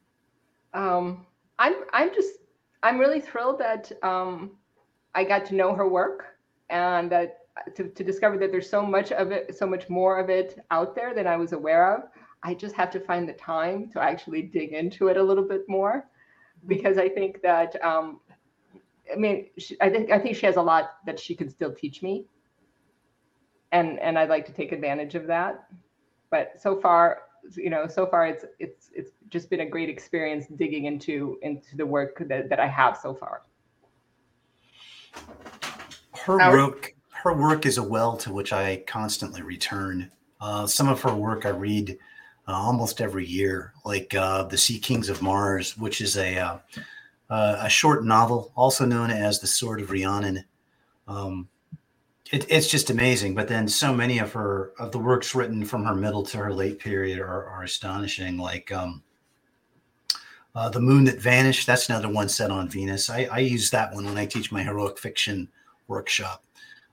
Um, I'm I'm just I'm really thrilled that um, I got to know her work and that to, to discover that there's so much of it, so much more of it out there than I was aware of. I just have to find the time to actually dig into it a little bit more because I think that um, I mean she, I think I think she has a lot that she can still teach me, and and I'd like to take advantage of that. But so far, you know, so far it's it's it's just been a great experience digging into into the work that, that I have so far.
Her work her work is a well to which I constantly return. Uh, some of her work I read uh, almost every year, like uh, The Sea Kings of Mars, which is a uh, a short novel, also known as The Sword of Rhiannon. Um, it, it's just amazing. But then so many of her of the works written from her middle to her late period are, are astonishing. Like um, uh, the Moon That Vanished. That's another one set on Venus. I, I use that one when I teach my heroic fiction workshop.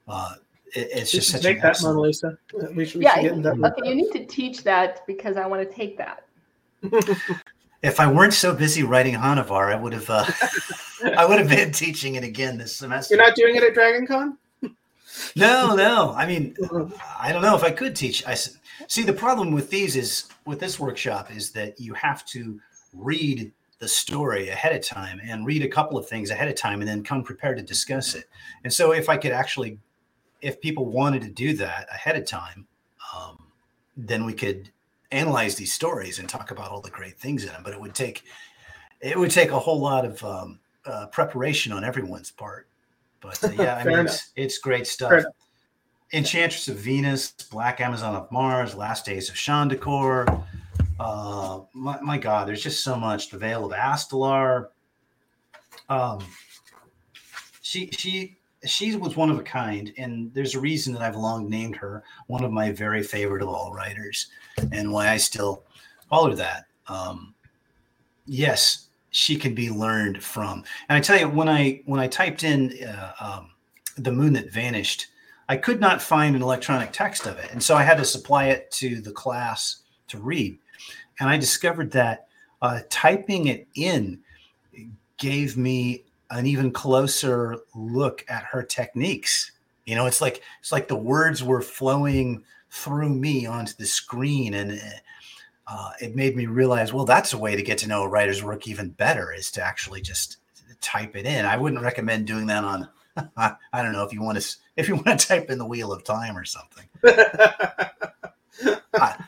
Uh, it, it's just such
take that, Monalisa. We should, we
yeah, should okay. You need to teach that because I want to take that.
if I weren't so busy writing Hanuvar, I would have. Uh, I would have been teaching it again this semester.
You're not doing it at Dragon Con?
no, no. I mean, I don't know if I could teach. I see the problem with these is with this workshop is that you have to read the story ahead of time and read a couple of things ahead of time and then come prepared to discuss it. And so if I could actually, if people wanted to do that ahead of time, um, then we could analyze these stories and talk about all the great things in them. But it would take, it would take a whole lot of um, uh, preparation on everyone's part. But uh, yeah, I mean, it's, it's, great stuff. Enchantress of Venus, Black Amazon of Mars, Last Days of Shandakor, uh, my, my, God, there's just so much. The Veil of Astellar. Um, she she she was one of a kind, and there's a reason that I've long named her one of my very favorite of all writers, and why I still call her that. Um, yes, she can be learned from. And I tell you, when I when I typed in uh, um, the moon that vanished, I could not find an electronic text of it, and so I had to supply it to the class to read. And I discovered that uh, typing it in gave me an even closer look at her techniques. You know, it's like it's like the words were flowing through me onto the screen, and uh, it made me realize, well, that's a way to get to know a writer's work even better is to actually just type it in. I wouldn't recommend doing that on. I don't know if you want to if you want to type in the wheel of time or something. I,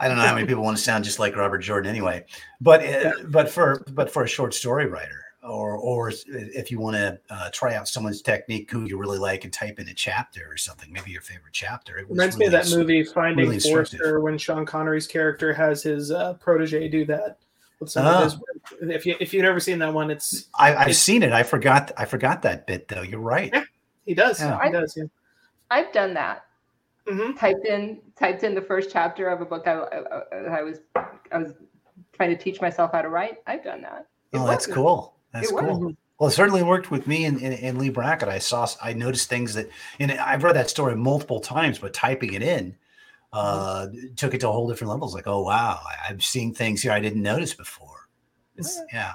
I don't know how many people want to sound just like Robert Jordan anyway, but uh, but for but for a short story writer, or or if you want to uh, try out someone's technique who you really like and type in a chapter or something, maybe your favorite chapter.
It reminds really, me of that movie Finding really Forrester when Sean Connery's character has his uh, protege do that. With some of his, ah. if you if you've never seen that one, it's
I, have
it's,
seen it. I forgot I forgot that bit though. You're right.
Yeah, he does. Yeah. He does. Yeah.
I've done that mm-hmm. typed in typed in the first chapter of a book I, I, I, was I was trying to teach myself how to write. I've done that.
It oh, that's cool. That's cool. Well, it certainly worked with me and, in Leigh Brackett. I saw, I noticed things that, and I've read that story multiple times, but typing it in uh, mm-hmm. took it to a whole different level. It's like, oh wow, I'm seeing things here I didn't notice before. It's, yeah.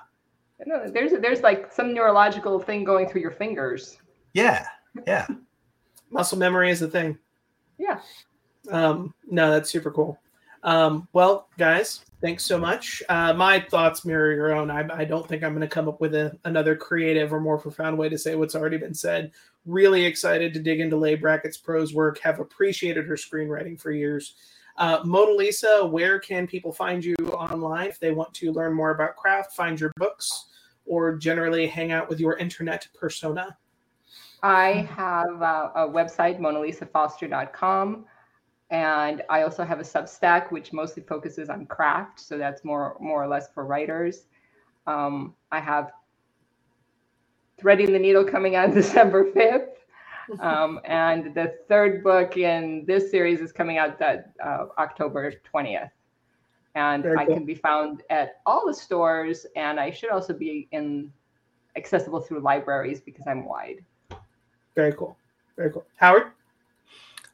No, there's there's like some neurological thing going through your fingers.
Yeah, yeah.
Muscle memory is the thing.
Yeah.
Um, no, that's super cool. Um, well, guys, thanks so much. Uh, my thoughts mirror your own. I, I don't think I'm going to come up with a, another creative or more profound way to say what's already been said. Really excited to dig into Leigh Brackett's prose work. Have appreciated her screenwriting for years. Uh, Monalisa, where can people find you online if they want to learn more about craft, find your books, or generally hang out with your internet persona?
I have a, a website, monalisafoster.com. And I also have a Substack, which mostly focuses on craft. So that's more, more or less for writers. Um, I have Threading the Needle coming out December 5th. Um, and the third book in this series is coming out that uh, October 20th. and
Very
I
cool.
can be found at all the stores, and I should also be in accessible through libraries because I'm wide.
Very cool. Very cool. Howard?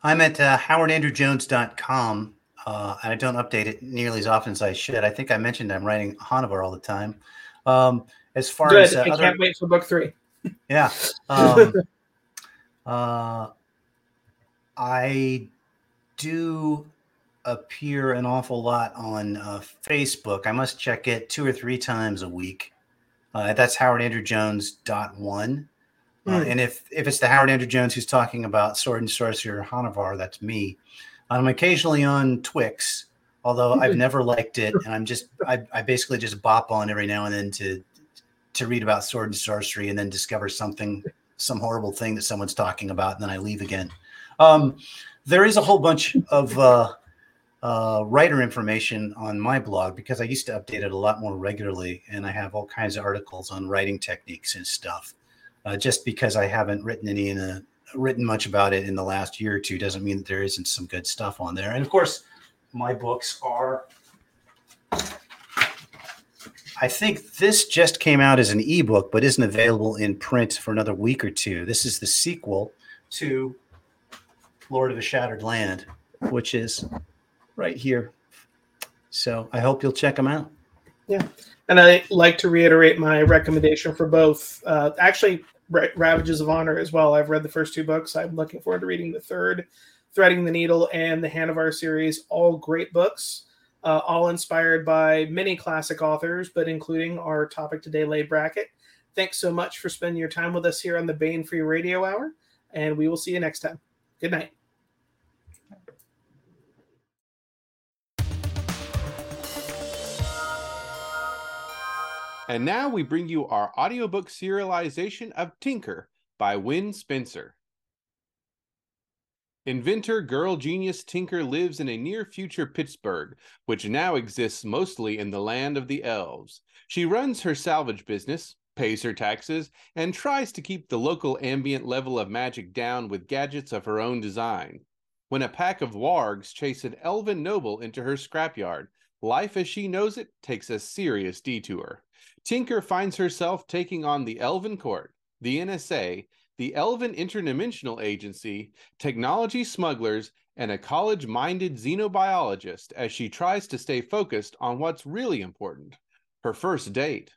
I'm at uh, howardandrewjones.com, uh, and I don't update it nearly as often as I should. I think I mentioned I'm writing Hanuvar all the time. Um, as far
Good.
as uh,
I
other,
can't wait for book three.
yeah, um, uh, I do appear an awful lot on uh, Facebook. I must check it two or three times a week. Uh, that's Howard Andrew Jones dot one. Uh,
Hmm.
and if if it's the Howard Andrew Jones who's talking about Sword and Sorcery or Hanuvar, that's me. I'm occasionally on Twix, although I've never liked it, and I'm just I, I basically just bop on every now and then to to read about Sword and Sorcery, and then discover something some horrible thing that someone's talking about, and then I leave again. Um, there is a whole bunch of uh, uh, writer information on my blog because I used to update it a lot more regularly, and I have all kinds of articles on writing techniques and stuff. Uh, just because I haven't written any in a written much about it in the last year or two doesn't mean that there isn't some good stuff on there. And of course, my books are. I think this just came out as an ebook, but isn't available in print for another week or two. This is the sequel to Lord of a Shattered Land, which is right here. So I hope you'll check them out.
Yeah, and I like to reiterate my recommendation for both. Uh, actually, Ravages of Honor as well. I've read the first two books. I'm looking forward to reading the third, Threading the Needle, and the Hanuvar series. All great books, uh, all inspired by many classic authors, but including our topic today, Leigh Brackett. Thanks so much for spending your time with us here on the Baen Free Radio Hour, and we will see you next time. Good night.
And now we bring you our audiobook serialization of Tinker by Wen Spencer. Inventor girl genius Tinker lives in a near future Pittsburgh, which now exists mostly in the land of the elves. She runs her salvage business, pays her taxes, and tries to keep the local ambient level of magic down with gadgets of her own design. When a pack of wargs chase an elven noble into her scrapyard, life as she knows it takes a serious detour. Tinker finds herself taking on the Elven Court, the NSA, the Elven Interdimensional Agency, technology smugglers, and a college minded xenobiologist as she tries to stay focused on what's really important her first date.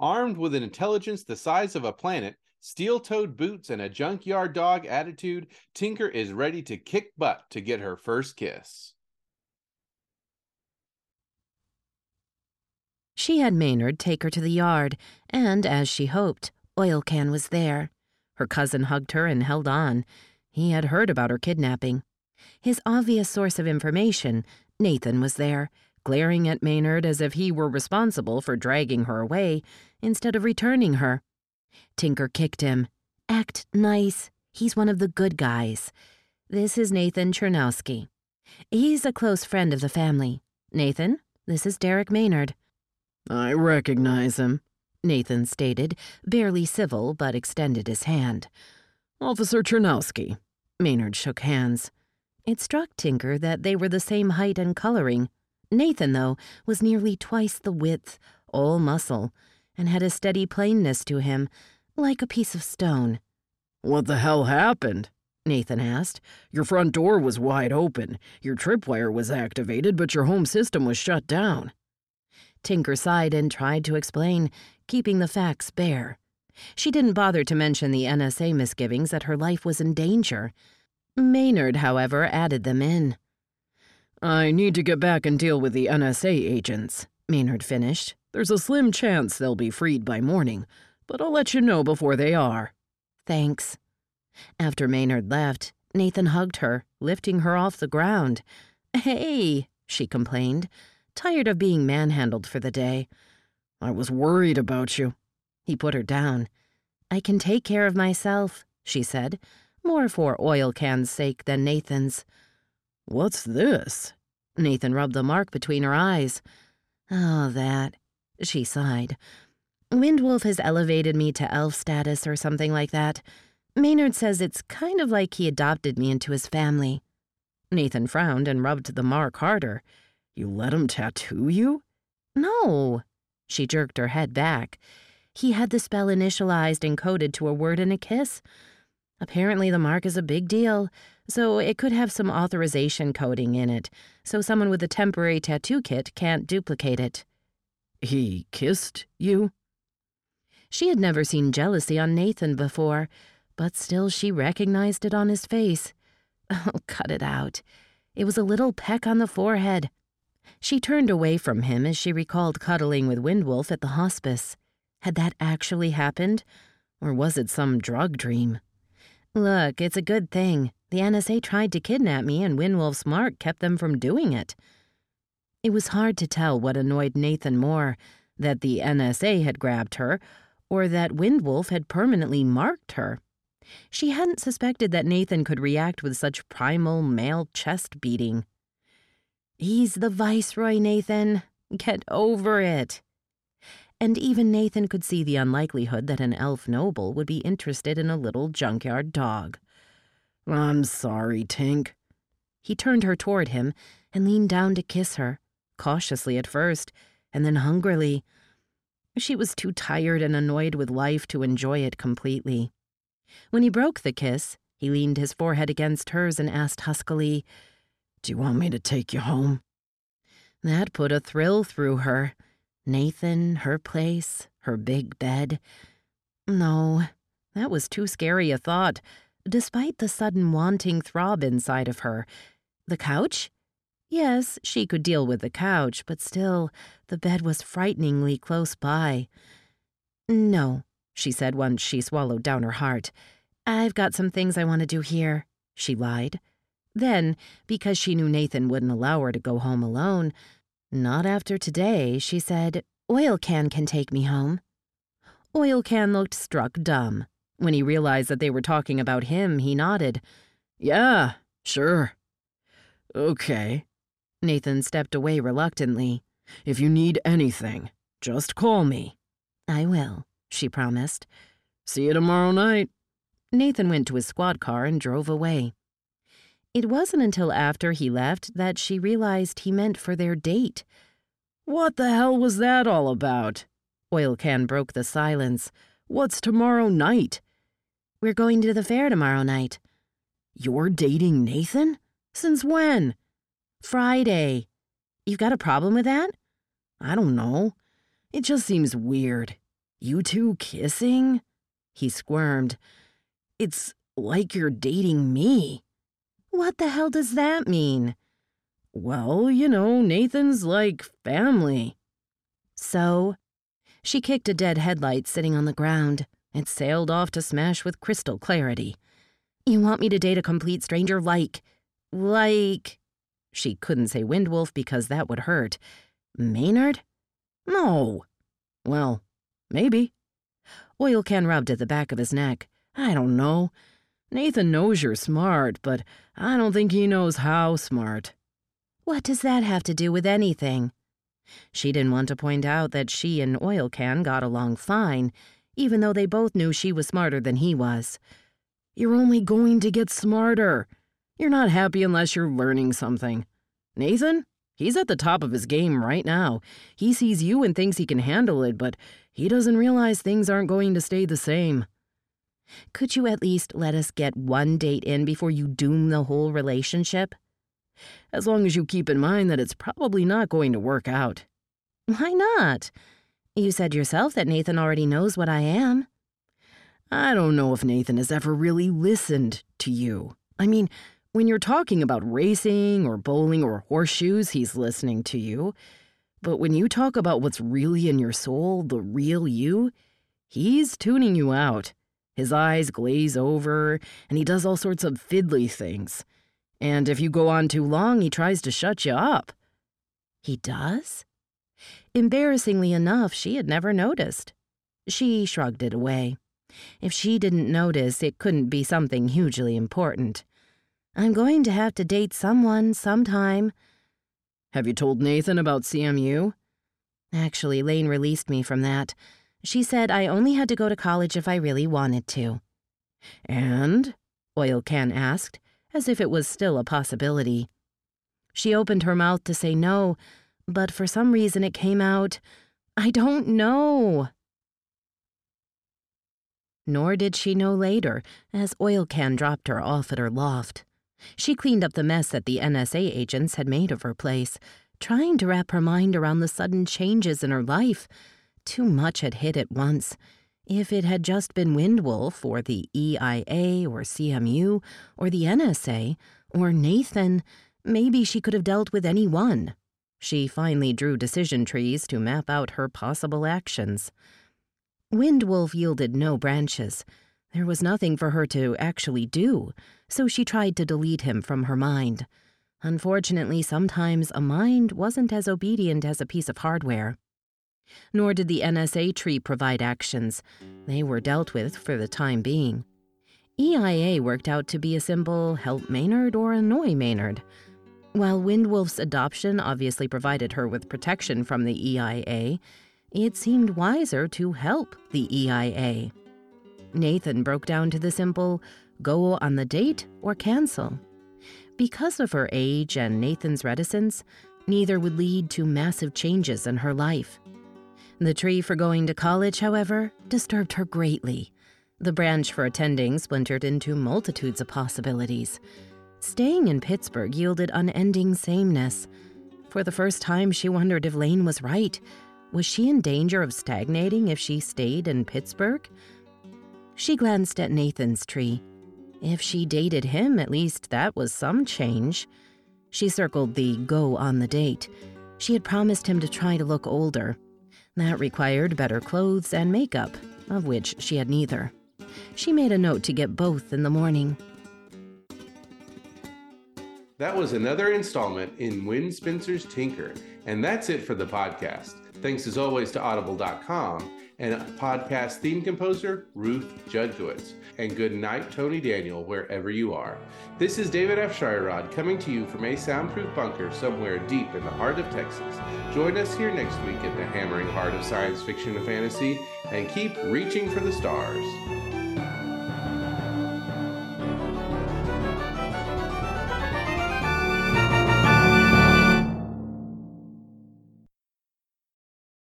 Armed with an intelligence the size of a planet, steel toed boots, and a junkyard dog attitude, Tinker is ready to kick butt to get her first kiss.
She had Maynard take her to the yard, and as she hoped, Oil Can was there. Her cousin hugged her and held on. He had heard about her kidnapping. His obvious source of information, Nathan, was there, glaring at Maynard as if he were responsible for dragging her away instead of returning her. Tinker kicked him. Act nice. He's one of the good guys. This is Nathan Chernowski. He's a close friend of the family. Nathan, this is Derek Maynard. I recognize him, Nathan stated, barely civil, but extended his hand. Officer Chernowski. Maynard shook hands. It struck Tinker that they were the same height and coloring. Nathan, though, was nearly twice the width, all muscle, and had a steady plainness to him, like a piece of stone. What the hell happened? Nathan asked. Your front door was wide open. Your tripwire was activated, but your home system was shut down. Tinker sighed and tried to explain, keeping the facts bare. She didn't bother to mention the NSA misgivings that her life was in danger. Maynard, however, added them in. I need to get back and deal with the NSA agents, Maynard finished. There's a slim chance they'll be freed by morning, but I'll let you know before they are. Thanks. After Maynard left, Nathan hugged her, lifting her off the ground. Hey, she complained, tired of being manhandled for the day. I was worried about you. He put her down. I can take care of myself, she said, more for Oil Can's sake than Nathan's. What's this? Nathan rubbed the mark between her eyes. Oh, that. She sighed. Windwolf has elevated me to elf status or something like that. Maynard says it's kind of like he adopted me into his family. Nathan frowned and rubbed the mark harder.
You let him tattoo you?
No. She jerked her head back. He had the spell initialized and coded to a word and a kiss. Apparently, the mark is a big deal, so it could have some authorization coding in it, so someone with a temporary tattoo kit can't duplicate it.
He kissed you?
She had never seen jealousy on Nathan before, but still she recognized it on his face. Oh, cut it out. It was a little peck on the forehead. She turned away from him as she recalled cuddling with Windwolf at the hospice. Had that actually happened? Or was it some drug dream? Look, it's a good thing. The NSA tried to kidnap me, and Windwolf's mark kept them from doing it. It was hard to tell what annoyed Nathan more that the NSA had grabbed her, or that Windwolf had permanently marked her. She hadn't suspected that Nathan could react with such primal male chest beating. He's the Viceroy, Nathan. Get over it. And even Nathan could see the unlikelihood that an elf noble would be interested in a little junkyard dog.
I'm sorry, Tink.
He turned her toward him and leaned down to kiss her, cautiously at first, and then hungrily. She was too tired and annoyed with life to enjoy it completely. When he broke the kiss, he leaned his forehead against hers and asked huskily,
Do you want me to take you home?
That put a thrill through her. Nathan, her place, her big bed. No, that was too scary a thought, despite the sudden wanting throb inside of her. The couch? Yes, she could deal with the couch, but still, the bed was frighteningly close by. No, she said once she swallowed down her heart. I've got some things I want to do here, she lied. Then, because she knew Nathan wouldn't allow her to go home alone, not after today, she said, Oil Can can take me home. Oil Can looked struck dumb. When he realized that they were talking about him, he nodded.
Yeah, sure. Okay.
Nathan stepped away reluctantly.
If you need anything, just call me.
I will, she promised.
See you tomorrow night.
Nathan went to his squad car and drove away. It wasn't until after he left that she realized he meant for their date.
What the hell was that all about?
Oil Can broke the silence.
What's tomorrow night?
We're going to the fair tomorrow night.
You're dating Nathan? Since when?
Friday. You've got a problem with that?
I don't know. It just seems weird. You two kissing?
He squirmed.
It's like you're dating me.
What the hell does that mean?
Well, you know, Nathan's like family.
So? She kicked a dead headlight sitting on the ground. It sailed off to smash with crystal clarity. You want me to date a complete stranger like. like. She couldn't say Windwolf because that would hurt. Maynard?
No. Well, maybe.
Oil can rubbed at the back of his neck.
I don't know. Nathan knows you're smart, but I don't think he knows how smart.
What does that have to do with anything? She didn't want to point out that she and Oil Can got along fine, even though they both knew she was smarter than he was.
You're only going to get smarter. You're not happy unless you're learning something. Nathan, he's at the top of his game right now. He sees you and thinks he can handle it, but he doesn't realize things aren't going to stay the same.
Could you at least let us get one date in before you doom the whole relationship?
As long as you keep in mind that it's probably not going to work out.
Why not? You said yourself that Nathan already knows what I am.
I don't know if Nathan has ever really listened to you. I mean, when you're talking about racing or bowling or horseshoes, he's listening to you. But when you talk about what's really in your soul, the real you, he's tuning you out. His eyes glaze over, and he does all sorts of fiddly things. And if you go on too long, he tries to shut you up.
He does? Embarrassingly enough, she had never noticed. She shrugged it away. If she didn't notice, it couldn't be something hugely important. I'm going to have to date someone sometime.
Have you told Nathan about CMU?
Actually, Lane released me from that. She said I only had to go to college if I really wanted to.
And?
Oil Can asked, as if it was still a possibility. She opened her mouth to say no, but for some reason it came out, I don't know. Nor did she know later, as Oil Can dropped her off at her loft. She cleaned up the mess that the NSA agents had made of her place, trying to wrap her mind around the sudden changes in her life. Too much had hit at once. If it had just been Windwolf, or the EIA, or CMU, or the NSA, or Nathan, maybe she could have dealt with any one. She finally drew decision trees to map out her possible actions. Windwolf yielded no branches. There was nothing for her to actually do, so she tried to delete him from her mind. Unfortunately, sometimes a mind wasn't as obedient as a piece of hardware. Nor did the NSA tree provide actions. They were dealt with for the time being. EIA worked out to be a simple help Maynard or annoy Maynard. While Windwolf's adoption obviously provided her with protection from the EIA, it seemed wiser to help the EIA. Nathan broke down to the simple go on the date or cancel. Because of her age and Nathan's reticence, neither would lead to massive changes in her life. The tree for going to college, however, disturbed her greatly. The branch for attending splintered into multitudes of possibilities. Staying in Pittsburgh yielded unending sameness. For the first time, she wondered if Lane was right. Was she in danger of stagnating if she stayed in Pittsburgh? She glanced at Nathan's tree. If she dated him, at least that was some change. She circled the go on the date. She had promised him to try to look older. That required better clothes and makeup, of which she had neither. She made a note to get both in the morning.
That was another installment in Wen Spencer's Tinker, and that's it for the podcast. Thanks as always to Audible.com and podcast theme composer Ruth Judkowitz. And good night, Tony Daniel, wherever you are. This is David Afsharirad coming to you from a soundproof bunker somewhere deep in the heart of Texas. Join us here next week at the hammering heart of science fiction and fantasy, and keep reaching for the stars.